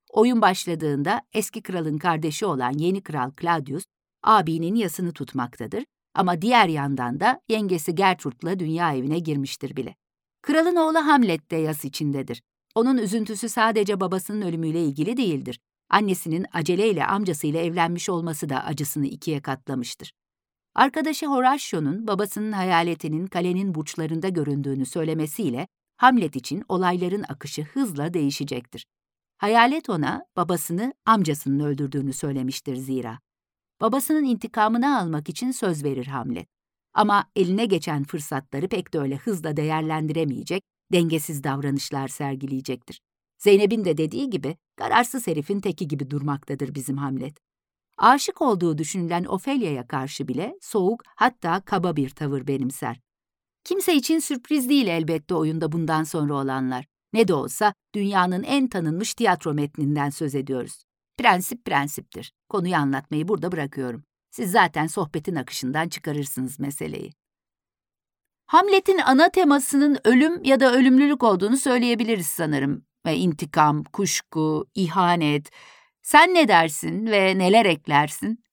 Oyun başladığında eski kralın kardeşi olan yeni kral Claudius, abinin yasını tutmaktadır ama diğer yandan da yengesi Gertrud'la dünya evine girmiştir bile. Kralın oğlu Hamlet de yas içindedir. Onun üzüntüsü sadece babasının ölümüyle ilgili değildir. Annesinin aceleyle amcasıyla evlenmiş olması da acısını ikiye katlamıştır. Arkadaşı Horatio'nun babasının hayaletinin kalenin burçlarında göründüğünü söylemesiyle Hamlet için olayların akışı hızla değişecektir. Hayalet ona babasını amcasının öldürdüğünü söylemiştir zira. Babasının intikamını almak için söz verir Hamlet. Ama eline geçen fırsatları pek de öyle hızla değerlendiremeyecek, dengesiz davranışlar sergileyecektir. Zeynep'in de dediği gibi kararsız herifin teki gibi durmaktadır bizim Hamlet. Aşık olduğu düşünülen Ophelia'ya karşı bile soğuk hatta kaba bir tavır benimser. Kimse için sürpriz değil elbette oyunda bundan sonra olanlar. Ne de olsa dünyanın en tanınmış tiyatro metninden söz ediyoruz. Prensip prensiptir. Konuyu anlatmayı burada bırakıyorum. Siz zaten sohbetin akışından çıkarırsınız meseleyi. Hamlet'in ana temasının ölüm ya da ölümlülük olduğunu söyleyebiliriz sanırım. Ve intikam, kuşku, ihanet. Sen ne dersin ve neler eklersin?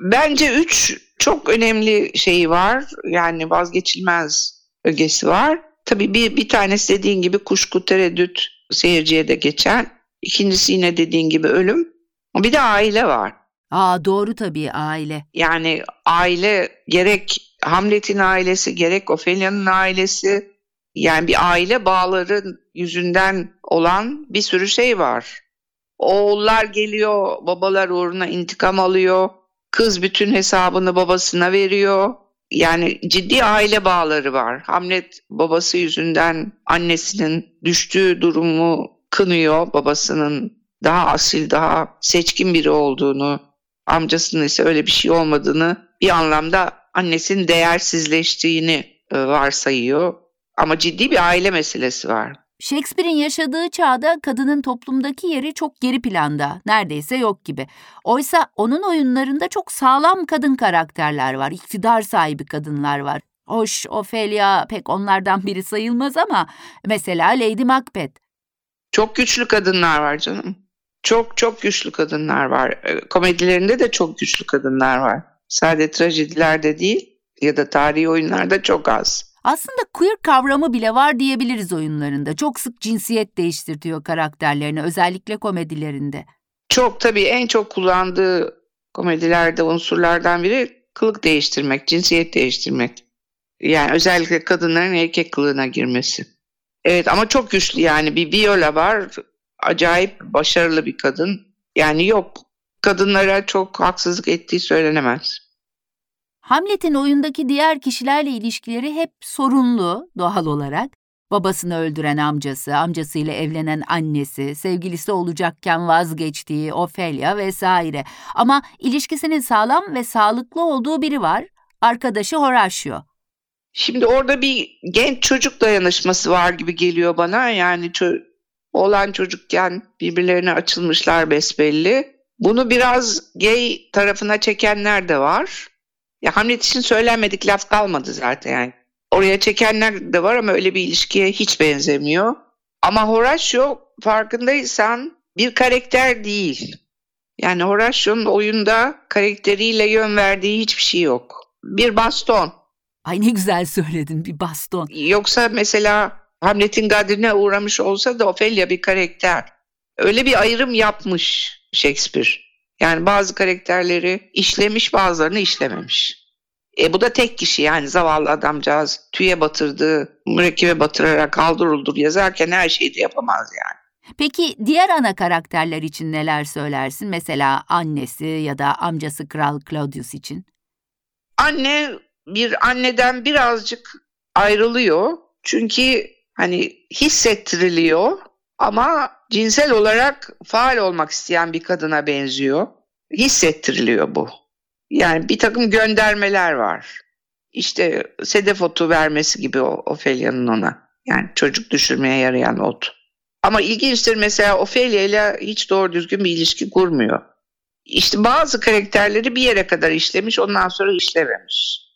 Bence üç çok önemli şeyi var. Yani vazgeçilmez ögesi var. Tabii bir, bir tanesi dediğin gibi kuşku, tereddüt seyirciye de geçen. İkincisi yine dediğin gibi ölüm. Bir de aile var. Aa doğru tabii aile. Yani aile gerek Hamlet'in ailesi gerek Ophelia'nın ailesi yani bir aile bağları yüzünden olan bir sürü şey var. Oğullar geliyor, babalar uğruna intikam alıyor. Kız bütün hesabını babasına veriyor. Yani ciddi aile bağları var. Hamlet babası yüzünden annesinin düştüğü durumu kınıyor babasının daha asil, daha seçkin biri olduğunu, amcasının ise öyle bir şey olmadığını bir anlamda annesinin değersizleştiğini e, varsayıyor. Ama ciddi bir aile meselesi var. Shakespeare'in yaşadığı çağda kadının toplumdaki yeri çok geri planda, neredeyse yok gibi. Oysa onun oyunlarında çok sağlam kadın karakterler var, iktidar sahibi kadınlar var. Hoş, Ophelia pek onlardan biri sayılmaz ama mesela Lady Macbeth. Çok güçlü kadınlar var canım. Çok çok güçlü kadınlar var. E, komedilerinde de çok güçlü kadınlar var. Sadece trajedilerde değil ya da tarihi oyunlarda çok az. Aslında queer kavramı bile var diyebiliriz oyunlarında. Çok sık cinsiyet değiştirtiyor karakterlerini özellikle komedilerinde. Çok tabii en çok kullandığı komedilerde unsurlardan biri kılık değiştirmek, cinsiyet değiştirmek. Yani özellikle kadınların erkek kılığına girmesi. Evet ama çok güçlü yani bir Viola var. Acayip başarılı bir kadın. Yani yok kadınlara çok haksızlık ettiği söylenemez. Hamlet'in oyundaki diğer kişilerle ilişkileri hep sorunlu doğal olarak. Babasını öldüren amcası, amcasıyla evlenen annesi, sevgilisi olacakken vazgeçtiği Ophelia vesaire. Ama ilişkisinin sağlam ve sağlıklı olduğu biri var, arkadaşı Horatio. Şimdi orada bir genç çocuk dayanışması var gibi geliyor bana. Yani ço- olan çocukken birbirlerine açılmışlar besbelli. Bunu biraz gay tarafına çekenler de var. Ya Hamlet için söylenmedik laf kalmadı zaten yani. Oraya çekenler de var ama öyle bir ilişkiye hiç benzemiyor. Ama Horatio farkındaysan bir karakter değil. Yani Horatio'nun oyunda karakteriyle yön verdiği hiçbir şey yok. Bir baston. Ay ne güzel söyledin bir baston. Yoksa mesela Hamlet'in gadrine uğramış olsa da Ophelia bir karakter. Öyle bir ayrım yapmış Shakespeare. Yani bazı karakterleri işlemiş bazılarını işlememiş. E bu da tek kişi yani zavallı adamcağız tüye batırdığı, mürekkebe batırarak kaldırıldır yazarken her şeyi de yapamaz yani. Peki diğer ana karakterler için neler söylersin? Mesela annesi ya da amcası Kral Claudius için. Anne bir anneden birazcık ayrılıyor. Çünkü hani hissettiriliyor ama cinsel olarak faal olmak isteyen bir kadına benziyor. Hissettiriliyor bu. Yani bir takım göndermeler var. İşte sedef otu vermesi gibi o Ophelia'nın ona. Yani çocuk düşürmeye yarayan ot. Ama ilginçtir mesela Ophelia ile hiç doğru düzgün bir ilişki kurmuyor. İşte bazı karakterleri bir yere kadar işlemiş ondan sonra işlememiş.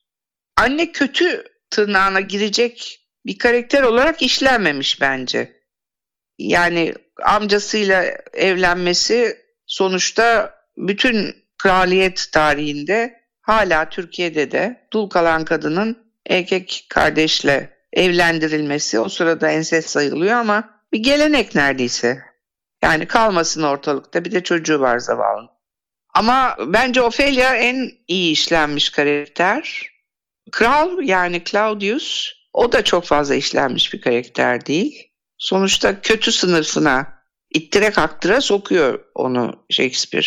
Anne kötü tırnağına girecek bir karakter olarak işlenmemiş bence. Yani amcasıyla evlenmesi sonuçta bütün kraliyet tarihinde hala Türkiye'de de dul kalan kadının erkek kardeşle evlendirilmesi o sırada enses sayılıyor ama bir gelenek neredeyse. Yani kalmasın ortalıkta bir de çocuğu var zavallı. Ama bence Ophelia en iyi işlenmiş karakter. Kral yani Claudius o da çok fazla işlenmiş bir karakter değil. Sonuçta kötü sınıfına ittire kaktıra sokuyor onu Shakespeare.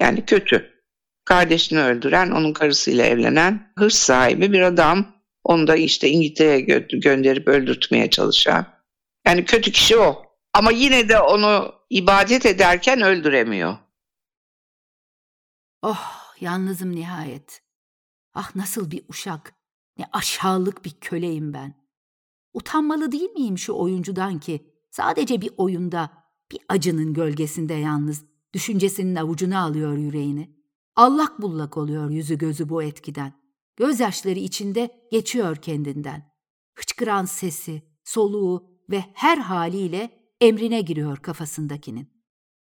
Yani kötü. Kardeşini öldüren, onun karısıyla evlenen, hırs sahibi bir adam. Onu da işte İngiltere'ye gö- gönderip öldürtmeye çalışan. Yani kötü kişi o. Ama yine de onu ibadet ederken öldüremiyor. Oh, yalnızım nihayet. Ah nasıl bir uşak, ne aşağılık bir köleyim ben. Utanmalı değil miyim şu oyuncudan ki sadece bir oyunda bir acının gölgesinde yalnız düşüncesinin avucuna alıyor yüreğini. Allak bullak oluyor yüzü gözü bu etkiden. Gözyaşları içinde geçiyor kendinden. Hıçkıran sesi, soluğu ve her haliyle emrine giriyor kafasındakinin.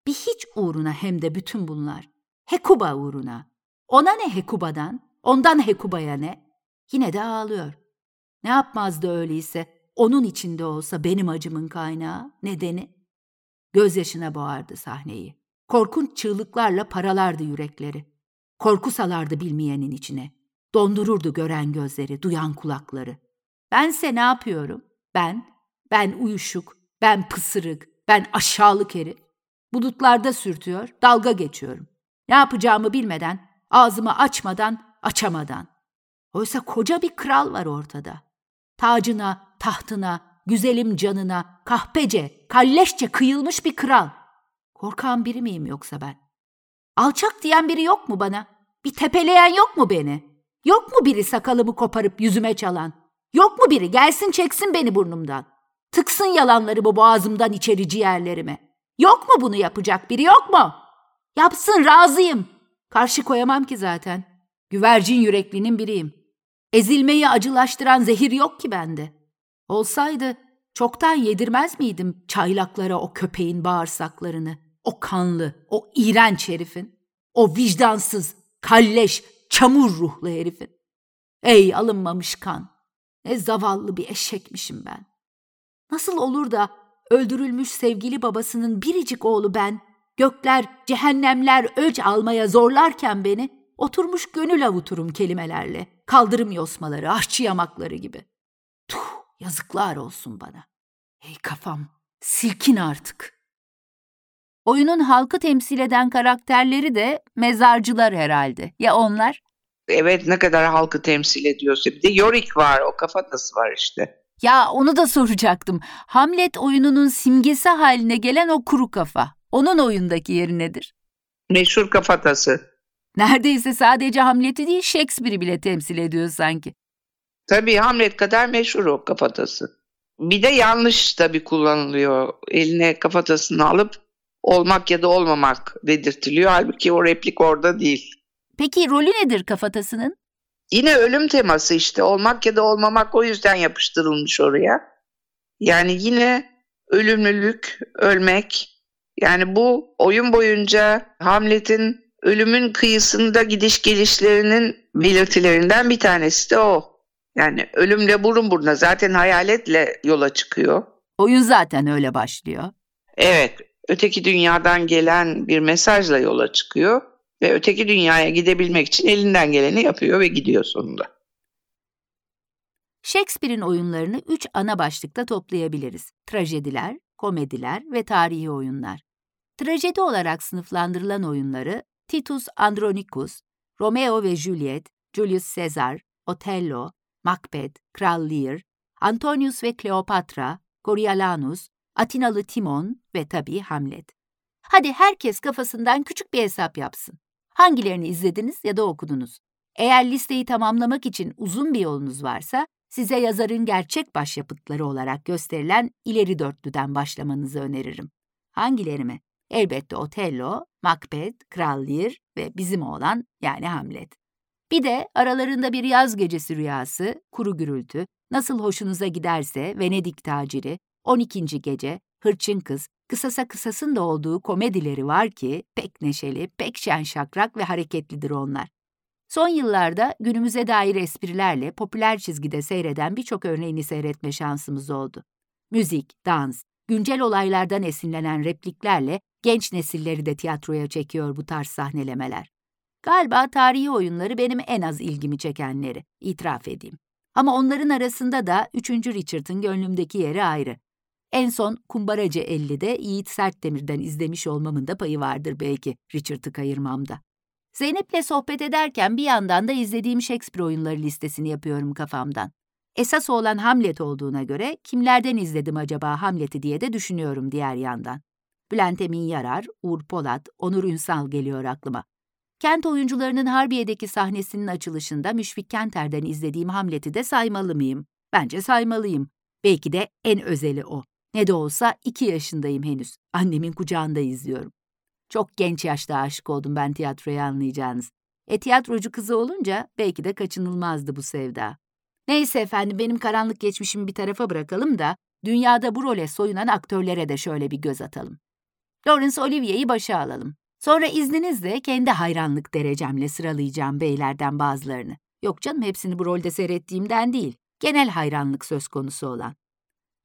Bir hiç uğruna hem de bütün bunlar. Hekuba uğruna. Ona ne Hekuba'dan, ondan Hekuba'ya ne? Yine de ağlıyor. Ne yapmazdı öyleyse, onun içinde olsa benim acımın kaynağı, nedeni? Gözyaşına boğardı sahneyi. Korkunç çığlıklarla paralardı yürekleri. Korku salardı bilmeyenin içine. Dondururdu gören gözleri, duyan kulakları. Bense ne yapıyorum? Ben, ben uyuşuk, ben pısırık, ben aşağılık herif. Bulutlarda sürtüyor, dalga geçiyorum. Ne yapacağımı bilmeden, ağzımı açmadan, açamadan. Oysa koca bir kral var ortada. Tacına, tahtına, güzelim canına, kahpece, kalleşçe kıyılmış bir kral. Korkan biri miyim yoksa ben? Alçak diyen biri yok mu bana? Bir tepeleyen yok mu beni? Yok mu biri sakalımı koparıp yüzüme çalan? Yok mu biri gelsin çeksin beni burnumdan? Tıksın yalanları bu boğazımdan içeri ciğerlerime. Yok mu bunu yapacak biri yok mu? Yapsın razıyım. Karşı koyamam ki zaten. Güvercin yüreklinin biriyim. Ezilmeyi acılaştıran zehir yok ki bende. Olsaydı çoktan yedirmez miydim çaylaklara o köpeğin bağırsaklarını, o kanlı, o iğrenç herifin, o vicdansız, kalleş, çamur ruhlu herifin. Ey alınmamış kan, ne zavallı bir eşekmişim ben. Nasıl olur da öldürülmüş sevgili babasının biricik oğlu ben, gökler, cehennemler öc almaya zorlarken beni, oturmuş gönül avuturum kelimelerle, kaldırım yosmaları, aşçı yamakları gibi. Tuh, yazıklar olsun bana. Ey kafam, silkin artık. Oyunun halkı temsil eden karakterleri de mezarcılar herhalde. Ya onlar? Evet ne kadar halkı temsil ediyorsa. Bir de Yorick var, o kafatası var işte. Ya onu da soracaktım. Hamlet oyununun simgesi haline gelen o kuru kafa. Onun oyundaki yeri nedir? Meşhur kafatası. Neredeyse sadece Hamlet'i değil Shakespeare'i bile temsil ediyor sanki. Tabii Hamlet kadar meşhur o kafatası. Bir de yanlış tabii kullanılıyor. Eline kafatasını alıp olmak ya da olmamak dedirtiliyor. Halbuki o replik orada değil. Peki rolü nedir kafatasının? Yine ölüm teması işte olmak ya da olmamak o yüzden yapıştırılmış oraya. Yani yine ölümlülük, ölmek. Yani bu oyun boyunca Hamlet'in ölümün kıyısında gidiş gelişlerinin belirtilerinden bir tanesi de o. Yani ölümle burun buruna zaten hayaletle yola çıkıyor. Oyun zaten öyle başlıyor. Evet, öteki dünyadan gelen bir mesajla yola çıkıyor ve öteki dünyaya gidebilmek için elinden geleni yapıyor ve gidiyor sonunda. Shakespeare'in oyunlarını üç ana başlıkta toplayabiliriz. Trajediler, komediler ve tarihi oyunlar. Trajedi olarak sınıflandırılan oyunları Titus Andronicus, Romeo ve Juliet, Julius Caesar, Otello, Macbeth, Kral Lear, Antonius ve Kleopatra, Coriolanus, Atinalı Timon ve tabii Hamlet. Hadi herkes kafasından küçük bir hesap yapsın. Hangilerini izlediniz ya da okudunuz? Eğer listeyi tamamlamak için uzun bir yolunuz varsa, size yazarın gerçek başyapıtları olarak gösterilen ileri dörtlüden başlamanızı öneririm. Hangileri mi? Elbette Otello, Macbeth, Kral Lear ve bizim oğlan yani Hamlet. Bir de aralarında bir yaz gecesi rüyası, kuru gürültü, nasıl hoşunuza giderse Venedik taciri, 12. gece, hırçın kız, kısasa kısasın da olduğu komedileri var ki pek neşeli, pek şen şakrak ve hareketlidir onlar. Son yıllarda günümüze dair esprilerle popüler çizgide seyreden birçok örneğini seyretme şansımız oldu. Müzik, dans, güncel olaylardan esinlenen repliklerle genç nesilleri de tiyatroya çekiyor bu tarz sahnelemeler. Galiba tarihi oyunları benim en az ilgimi çekenleri, itiraf edeyim. Ama onların arasında da 3. Richard'ın gönlümdeki yeri ayrı. En son Kumbaracı 50'de Yiğit Sertdemir'den izlemiş olmamın da payı vardır belki Richard'ı kayırmamda. Zeynep'le sohbet ederken bir yandan da izlediğim Shakespeare oyunları listesini yapıyorum kafamdan. Esas olan Hamlet olduğuna göre kimlerden izledim acaba Hamlet'i diye de düşünüyorum diğer yandan. Bülent Emin Yarar, Uğur Polat, Onur Ünsal geliyor aklıma. Kent oyuncularının Harbiye'deki sahnesinin açılışında Müşfik Kenter'den izlediğim Hamlet'i de saymalı mıyım? Bence saymalıyım. Belki de en özeli o. Ne de olsa iki yaşındayım henüz. Annemin kucağında izliyorum. Çok genç yaşta aşık oldum ben tiyatroya anlayacağınız. E tiyatrocu kızı olunca belki de kaçınılmazdı bu sevda. Neyse efendim benim karanlık geçmişimi bir tarafa bırakalım da dünyada bu role soyunan aktörlere de şöyle bir göz atalım. Laurence Olivier'i başa alalım. Sonra izninizle kendi hayranlık derecemle sıralayacağım beylerden bazılarını. Yok canım hepsini bu rolde seyrettiğimden değil, genel hayranlık söz konusu olan.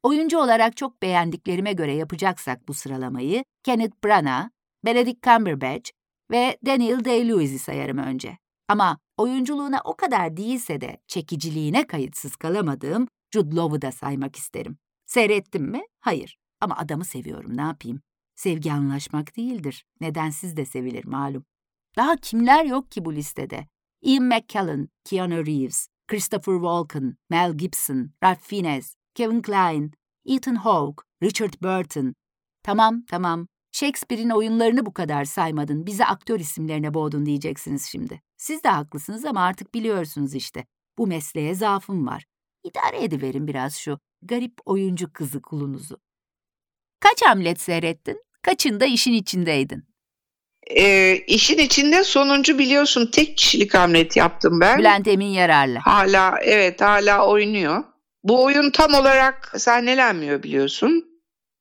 Oyuncu olarak çok beğendiklerime göre yapacaksak bu sıralamayı Kenneth Branagh, Benedict Cumberbatch ve Daniel Day-Lewis'i sayarım önce. Ama oyunculuğuna o kadar değilse de çekiciliğine kayıtsız kalamadığım Jude Law'u da saymak isterim. Seyrettim mi? Hayır. Ama adamı seviyorum, ne yapayım? Sevgi anlaşmak değildir. Nedensiz de sevilir malum. Daha kimler yok ki bu listede? Ian McKellen, Keanu Reeves, Christopher Walken, Mel Gibson, Ralph Fiennes, Kevin Kline, Ethan Hawke, Richard Burton. Tamam, tamam. Shakespeare'in oyunlarını bu kadar saymadın, bizi aktör isimlerine boğdun diyeceksiniz şimdi. Siz de haklısınız ama artık biliyorsunuz işte. Bu mesleğe zaafım var. İdare ediverin biraz şu garip oyuncu kızı kulunuzu. Kaç Hamlet seyrettin? Kaçında işin içindeydin? E, işin içinde sonuncu biliyorsun tek kişilik Hamlet yaptım ben. Bülent Emin Yarar'la. Hala evet hala oynuyor. Bu oyun tam olarak sahnelenmiyor biliyorsun.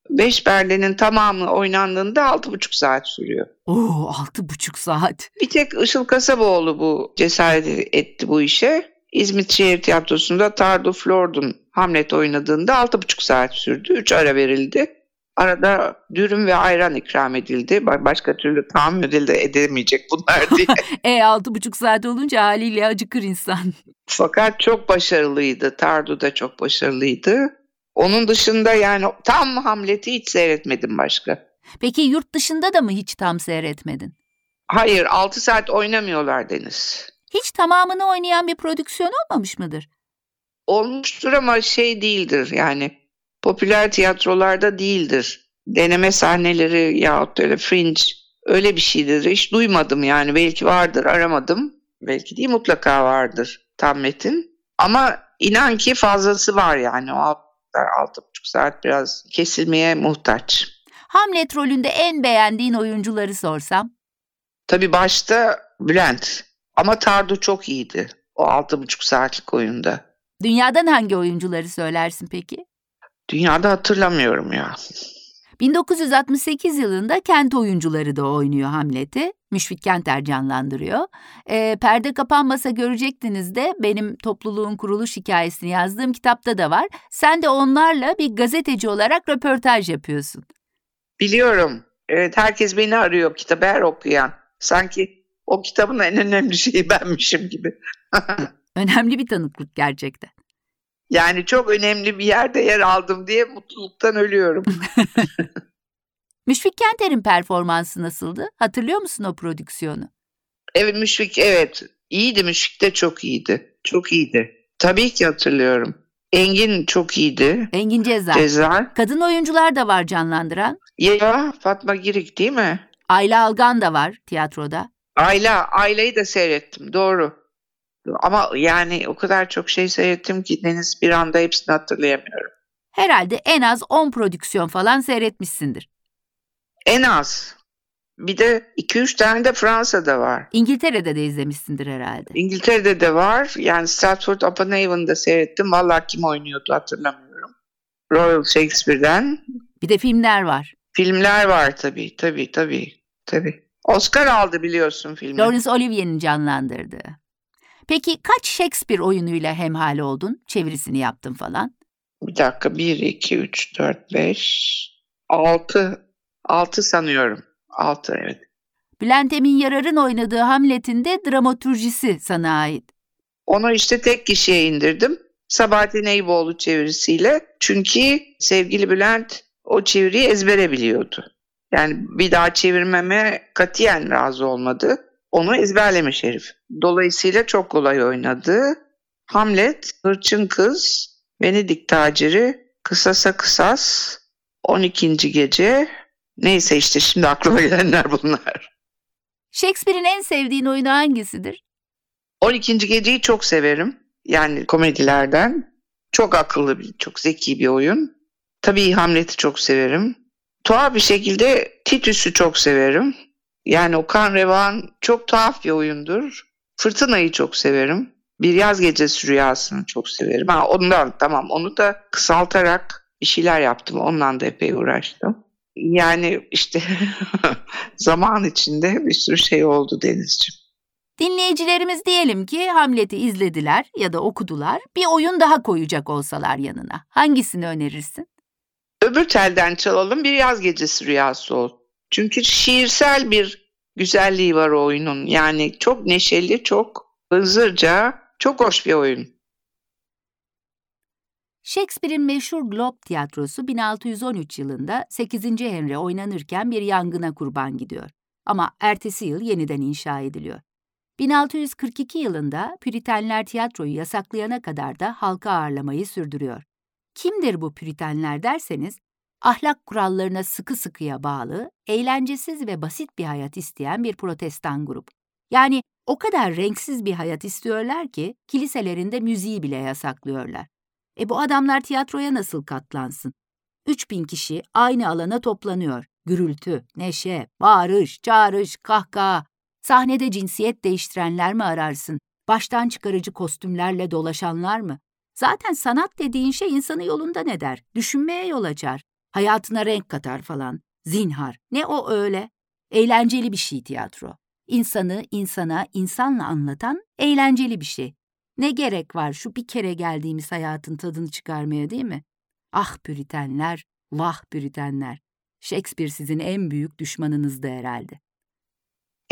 Beş Berlin'in tamamı oynandığında altı buçuk saat sürüyor. Oo altı buçuk saat. Bir tek Işıl Kasaboğlu bu cesaret etti bu işe. İzmit Şehir Tiyatrosu'nda Tardu Flord'un Hamlet oynadığında altı buçuk saat sürdü. Üç ara verildi. Arada dürüm ve ayran ikram edildi. Başka türlü tahammül de edemeyecek bunlar diye. e altı buçuk saat olunca haliyle acıkır insan. Fakat çok başarılıydı. Tardu da çok başarılıydı. Onun dışında yani tam Hamlet'i hiç seyretmedim başka. Peki yurt dışında da mı hiç tam seyretmedin? Hayır 6 saat oynamıyorlar Deniz. Hiç tamamını oynayan bir prodüksiyon olmamış mıdır? Olmuştur ama şey değildir yani popüler tiyatrolarda değildir. Deneme sahneleri yahut öyle fringe öyle bir şeydir. Hiç duymadım yani belki vardır aramadım. Belki değil mutlaka vardır tam metin. Ama inan ki fazlası var yani o altı buçuk saat biraz kesilmeye muhtaç. Hamlet rolünde en beğendiğin oyuncuları sorsam? Tabii başta Bülent ama Tardu çok iyiydi o altı buçuk saatlik oyunda. Dünyadan hangi oyuncuları söylersin peki? Dünyada hatırlamıyorum ya. 1968 yılında Kent oyuncuları da oynuyor Hamlet'i. Müşfik Kenter canlandırıyor. E, perde kapanmasa görecektiniz de benim topluluğun kuruluş hikayesini yazdığım kitapta da var. Sen de onlarla bir gazeteci olarak röportaj yapıyorsun. Biliyorum. Evet herkes beni arıyor kitabı her okuyan. Sanki o kitabın en önemli şeyi benmişim gibi. önemli bir tanıklık gerçekten. Yani çok önemli bir yerde yer aldım diye mutluluktan ölüyorum. Müşfik Kenter'in performansı nasıldı? Hatırlıyor musun o prodüksiyonu? Evet Müşfik evet. İyiydi Müşfik de çok iyiydi. Çok iyiydi. Tabii ki hatırlıyorum. Engin çok iyiydi. Engin Cezar. Cezar. Kadın oyuncular da var canlandıran. Ya Fatma Girik değil mi? Ayla Algan da var tiyatroda. Ayla, Ayla'yı da seyrettim doğru. Ama yani o kadar çok şey seyrettim ki Deniz bir anda hepsini hatırlayamıyorum. Herhalde en az 10 prodüksiyon falan seyretmişsindir. En az. Bir de 2-3 tane de Fransa'da var. İngiltere'de de izlemişsindir herhalde. İngiltere'de de var. Yani Stratford upon Avon'da seyrettim. Vallahi kim oynuyordu hatırlamıyorum. Royal Shakespeare'den. Bir de filmler var. Filmler var tabii, tabii, tabii. tabii. Oscar aldı biliyorsun filmi. Laurence Olivier'in canlandırdığı. Peki kaç Shakespeare oyunuyla hemhal oldun? Çevirisini yaptın falan. Bir dakika. 1, 2, 3, 4, 5, 6. 6 sanıyorum. 6 evet. Bülent Emin Yarar'ın oynadığı Hamlet'in de dramaturjisi sana ait. Onu işte tek kişiye indirdim. Sabahattin Eyüboğlu çevirisiyle. Çünkü sevgili Bülent o çeviriyi ezbere biliyordu. Yani bir daha çevirmeme katiyen razı olmadı. Onu ezberlemiş herif. Dolayısıyla çok kolay oynadı. Hamlet, Hırçın Kız, Venedik Taciri, Kısasa Kısas, 12. Gece. Neyse işte şimdi aklıma gelenler bunlar. Shakespeare'in en sevdiğin oyunu hangisidir? 12. Gece'yi çok severim. Yani komedilerden. Çok akıllı, bir, çok zeki bir oyun. Tabii Hamlet'i çok severim. Tuhaf bir şekilde Titus'u çok severim. Yani Okan Revan çok tuhaf bir oyundur. Fırtınayı çok severim. Bir yaz gecesi rüyasını çok severim. Ha, ondan tamam onu da kısaltarak bir şeyler yaptım. Ondan da epey uğraştım. Yani işte zaman içinde bir sürü şey oldu Denizciğim. Dinleyicilerimiz diyelim ki Hamlet'i izlediler ya da okudular. Bir oyun daha koyacak olsalar yanına. Hangisini önerirsin? Öbür telden çalalım bir yaz gecesi rüyası ol. Çünkü şiirsel bir güzelliği var o oyunun. Yani çok neşeli, çok hızırca, çok hoş bir oyun. Shakespeare'in meşhur Globe Tiyatrosu 1613 yılında 8. Henry oynanırken bir yangına kurban gidiyor. Ama ertesi yıl yeniden inşa ediliyor. 1642 yılında Püritenler tiyatroyu yasaklayana kadar da halka ağırlamayı sürdürüyor. Kimdir bu Püritenler derseniz, ahlak kurallarına sıkı sıkıya bağlı, eğlencesiz ve basit bir hayat isteyen bir protestan grup. Yani o kadar renksiz bir hayat istiyorlar ki kiliselerinde müziği bile yasaklıyorlar. E bu adamlar tiyatroya nasıl katlansın? 3000 kişi aynı alana toplanıyor. Gürültü, neşe, bağırış, çağrış, kahkaha. Sahnede cinsiyet değiştirenler mi ararsın? Baştan çıkarıcı kostümlerle dolaşanlar mı? Zaten sanat dediğin şey insanı yolundan eder, düşünmeye yol açar, hayatına renk katar falan. Zinhar, ne o öyle? Eğlenceli bir şey tiyatro. İnsanı insana, insanla anlatan eğlenceli bir şey. Ne gerek var şu bir kere geldiğimiz hayatın tadını çıkarmaya değil mi? Ah püritenler, vah püritenler. Shakespeare sizin en büyük düşmanınızdı herhalde.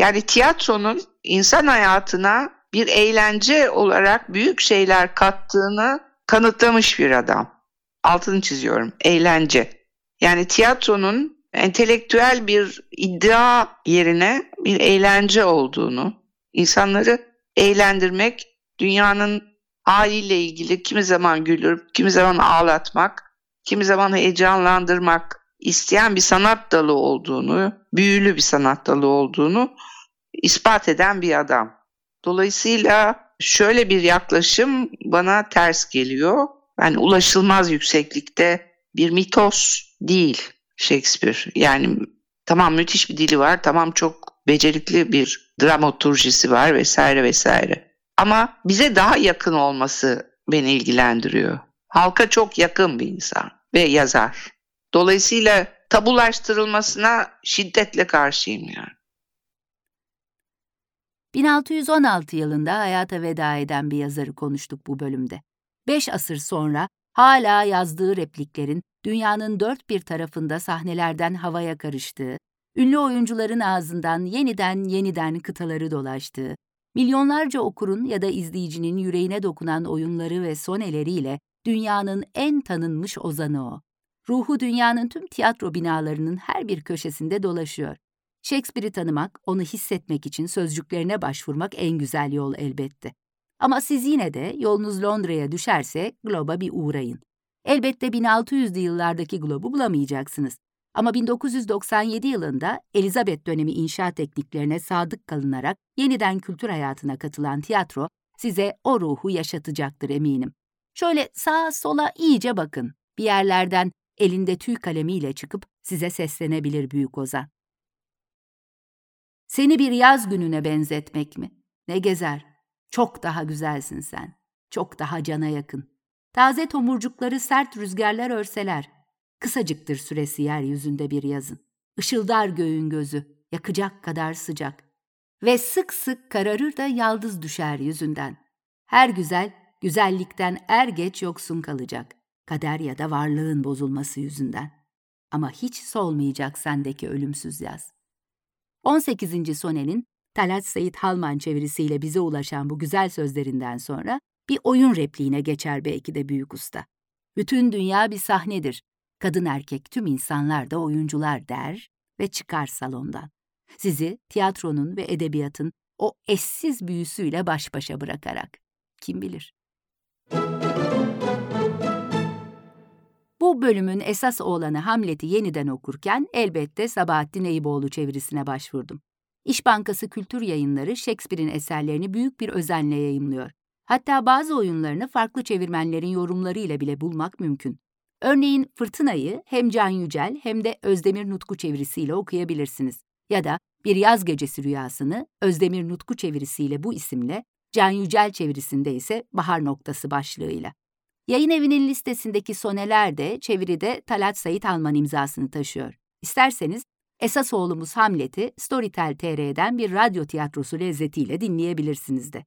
Yani tiyatronun insan hayatına bir eğlence olarak büyük şeyler kattığını kanıtlamış bir adam. Altını çiziyorum. Eğlence. Yani tiyatronun entelektüel bir iddia yerine bir eğlence olduğunu, insanları eğlendirmek, dünyanın haliyle ilgili kimi zaman gülür, kimi zaman ağlatmak, kimi zaman heyecanlandırmak isteyen bir sanat dalı olduğunu, büyülü bir sanat dalı olduğunu ispat eden bir adam. Dolayısıyla şöyle bir yaklaşım bana ters geliyor. Yani ulaşılmaz yükseklikte bir mitos değil Shakespeare. Yani tamam müthiş bir dili var, tamam çok becerikli bir dramaturjisi var vesaire vesaire. Ama bize daha yakın olması beni ilgilendiriyor. Halka çok yakın bir insan ve yazar. Dolayısıyla tabulaştırılmasına şiddetle karşıyım yani. 1616 yılında hayata veda eden bir yazarı konuştuk bu bölümde. Beş asır sonra hala yazdığı repliklerin dünyanın dört bir tarafında sahnelerden havaya karıştığı, ünlü oyuncuların ağzından yeniden yeniden kıtaları dolaştığı, milyonlarca okurun ya da izleyicinin yüreğine dokunan oyunları ve soneleriyle dünyanın en tanınmış ozanı o. Ruhu dünyanın tüm tiyatro binalarının her bir köşesinde dolaşıyor. Shakespeare'i tanımak, onu hissetmek için sözcüklerine başvurmak en güzel yol elbette. Ama siz yine de yolunuz Londra'ya düşerse Globe'a bir uğrayın. Elbette 1600'lü yıllardaki Globe'u bulamayacaksınız. Ama 1997 yılında Elizabeth dönemi inşaat tekniklerine sadık kalınarak yeniden kültür hayatına katılan tiyatro size o ruhu yaşatacaktır eminim. Şöyle sağa sola iyice bakın. Bir yerlerden elinde tüy kalemiyle çıkıp size seslenebilir büyük ozan. Seni bir yaz gününe benzetmek mi? Ne gezer? Çok daha güzelsin sen. Çok daha cana yakın. Taze tomurcukları sert rüzgarlar örseler. Kısacıktır süresi yeryüzünde bir yazın. Işıldar göğün gözü, yakacak kadar sıcak. Ve sık sık kararır da yaldız düşer yüzünden. Her güzel, güzellikten er geç yoksun kalacak. Kader ya da varlığın bozulması yüzünden. Ama hiç solmayacak sendeki ölümsüz yaz. 18. Sone'nin Talat Seyit Halman çevirisiyle bize ulaşan bu güzel sözlerinden sonra bir oyun repliğine geçer belki de büyük usta. Bütün dünya bir sahnedir. Kadın erkek tüm insanlar da oyuncular der ve çıkar salondan. Sizi tiyatronun ve edebiyatın o eşsiz büyüsüyle baş başa bırakarak. Kim bilir? Bu bölümün esas oğlanı Hamlet'i yeniden okurken elbette Sabahattin Eyüboğlu çevirisine başvurdum. İş Bankası Kültür Yayınları Shakespeare'in eserlerini büyük bir özenle yayımlıyor. Hatta bazı oyunlarını farklı çevirmenlerin yorumlarıyla bile bulmak mümkün. Örneğin Fırtına'yı hem Can Yücel hem de Özdemir Nutku çevirisiyle okuyabilirsiniz. Ya da Bir Yaz Gecesi Rüyasını Özdemir Nutku çevirisiyle bu isimle, Can Yücel çevirisinde ise Bahar Noktası başlığıyla. Yayın evinin listesindeki soneler de çeviride Talat Sait Alman imzasını taşıyor. İsterseniz esas oğlumuz Hamlet'i Storytel TR'den bir radyo tiyatrosu lezzetiyle dinleyebilirsiniz de.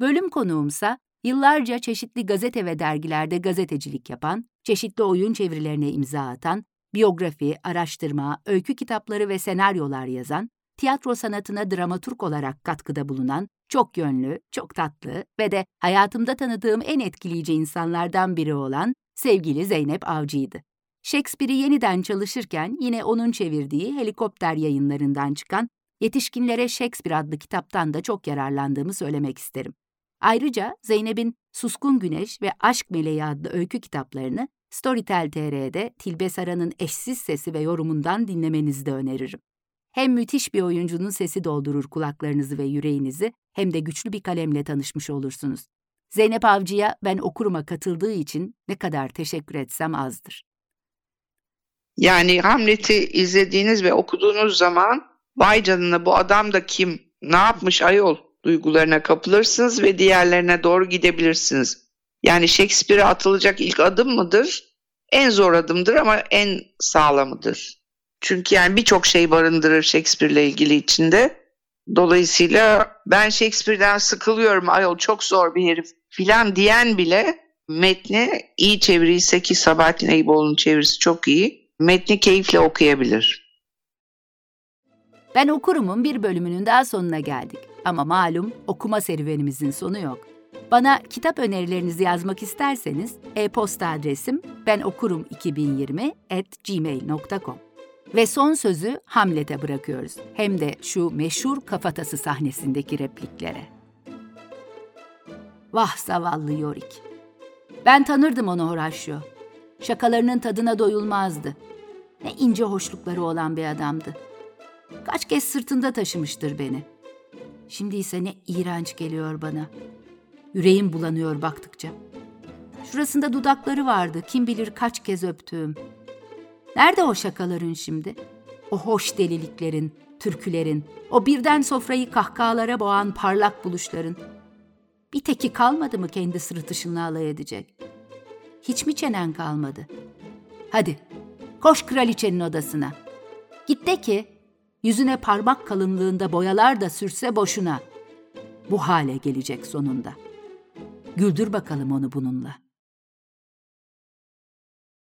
Bölüm konuğumsa yıllarca çeşitli gazete ve dergilerde gazetecilik yapan, çeşitli oyun çevirilerine imza atan, biyografi, araştırma, öykü kitapları ve senaryolar yazan, tiyatro sanatına dramaturg olarak katkıda bulunan, çok yönlü, çok tatlı ve de hayatımda tanıdığım en etkileyici insanlardan biri olan sevgili Zeynep Avcı'ydı. Shakespeare'i yeniden çalışırken yine onun çevirdiği helikopter yayınlarından çıkan Yetişkinlere Shakespeare adlı kitaptan da çok yararlandığımı söylemek isterim. Ayrıca Zeynep'in Suskun Güneş ve Aşk Meleği adlı öykü kitaplarını Storytel TR'de Tilbe Saran'ın eşsiz sesi ve yorumundan dinlemenizi de öneririm. Hem müthiş bir oyuncunun sesi doldurur kulaklarınızı ve yüreğinizi hem de güçlü bir kalemle tanışmış olursunuz. Zeynep Avcı'ya ben okuruma katıldığı için ne kadar teşekkür etsem azdır. Yani Hamlet'i izlediğiniz ve okuduğunuz zaman vay canına bu adam da kim, ne yapmış ayol duygularına kapılırsınız ve diğerlerine doğru gidebilirsiniz. Yani Shakespeare'e atılacak ilk adım mıdır? En zor adımdır ama en sağlamıdır. Çünkü yani birçok şey barındırır Shakespeare'le ilgili içinde. Dolayısıyla ben Shakespeare'den sıkılıyorum ayol çok zor bir herif filan diyen bile metni iyi çeviriyse ki Sabahattin Eyüboğlu'nun çevirisi çok iyi. Metni keyifle okuyabilir. Ben okurumun bir bölümünün daha sonuna geldik. Ama malum okuma serüvenimizin sonu yok. Bana kitap önerilerinizi yazmak isterseniz e-posta adresim benokurum2020 at gmail.com. Ve son sözü Hamlet'e bırakıyoruz. Hem de şu meşhur kafatası sahnesindeki repliklere. Vah zavallı Yorick. Ben tanırdım onu Horatio. Şakalarının tadına doyulmazdı. Ne ince hoşlukları olan bir adamdı. Kaç kez sırtında taşımıştır beni. Şimdi ise ne iğrenç geliyor bana. Yüreğim bulanıyor baktıkça. Şurasında dudakları vardı, kim bilir kaç kez öptüğüm. Nerede o şakaların şimdi? O hoş deliliklerin, türkülerin, o birden sofrayı kahkahalara boğan parlak buluşların. Bir teki kalmadı mı kendi sırıtışınla alay edecek? Hiç mi çenen kalmadı? Hadi, koş kraliçenin odasına. Git de ki, yüzüne parmak kalınlığında boyalar da sürse boşuna. Bu hale gelecek sonunda. Güldür bakalım onu bununla.''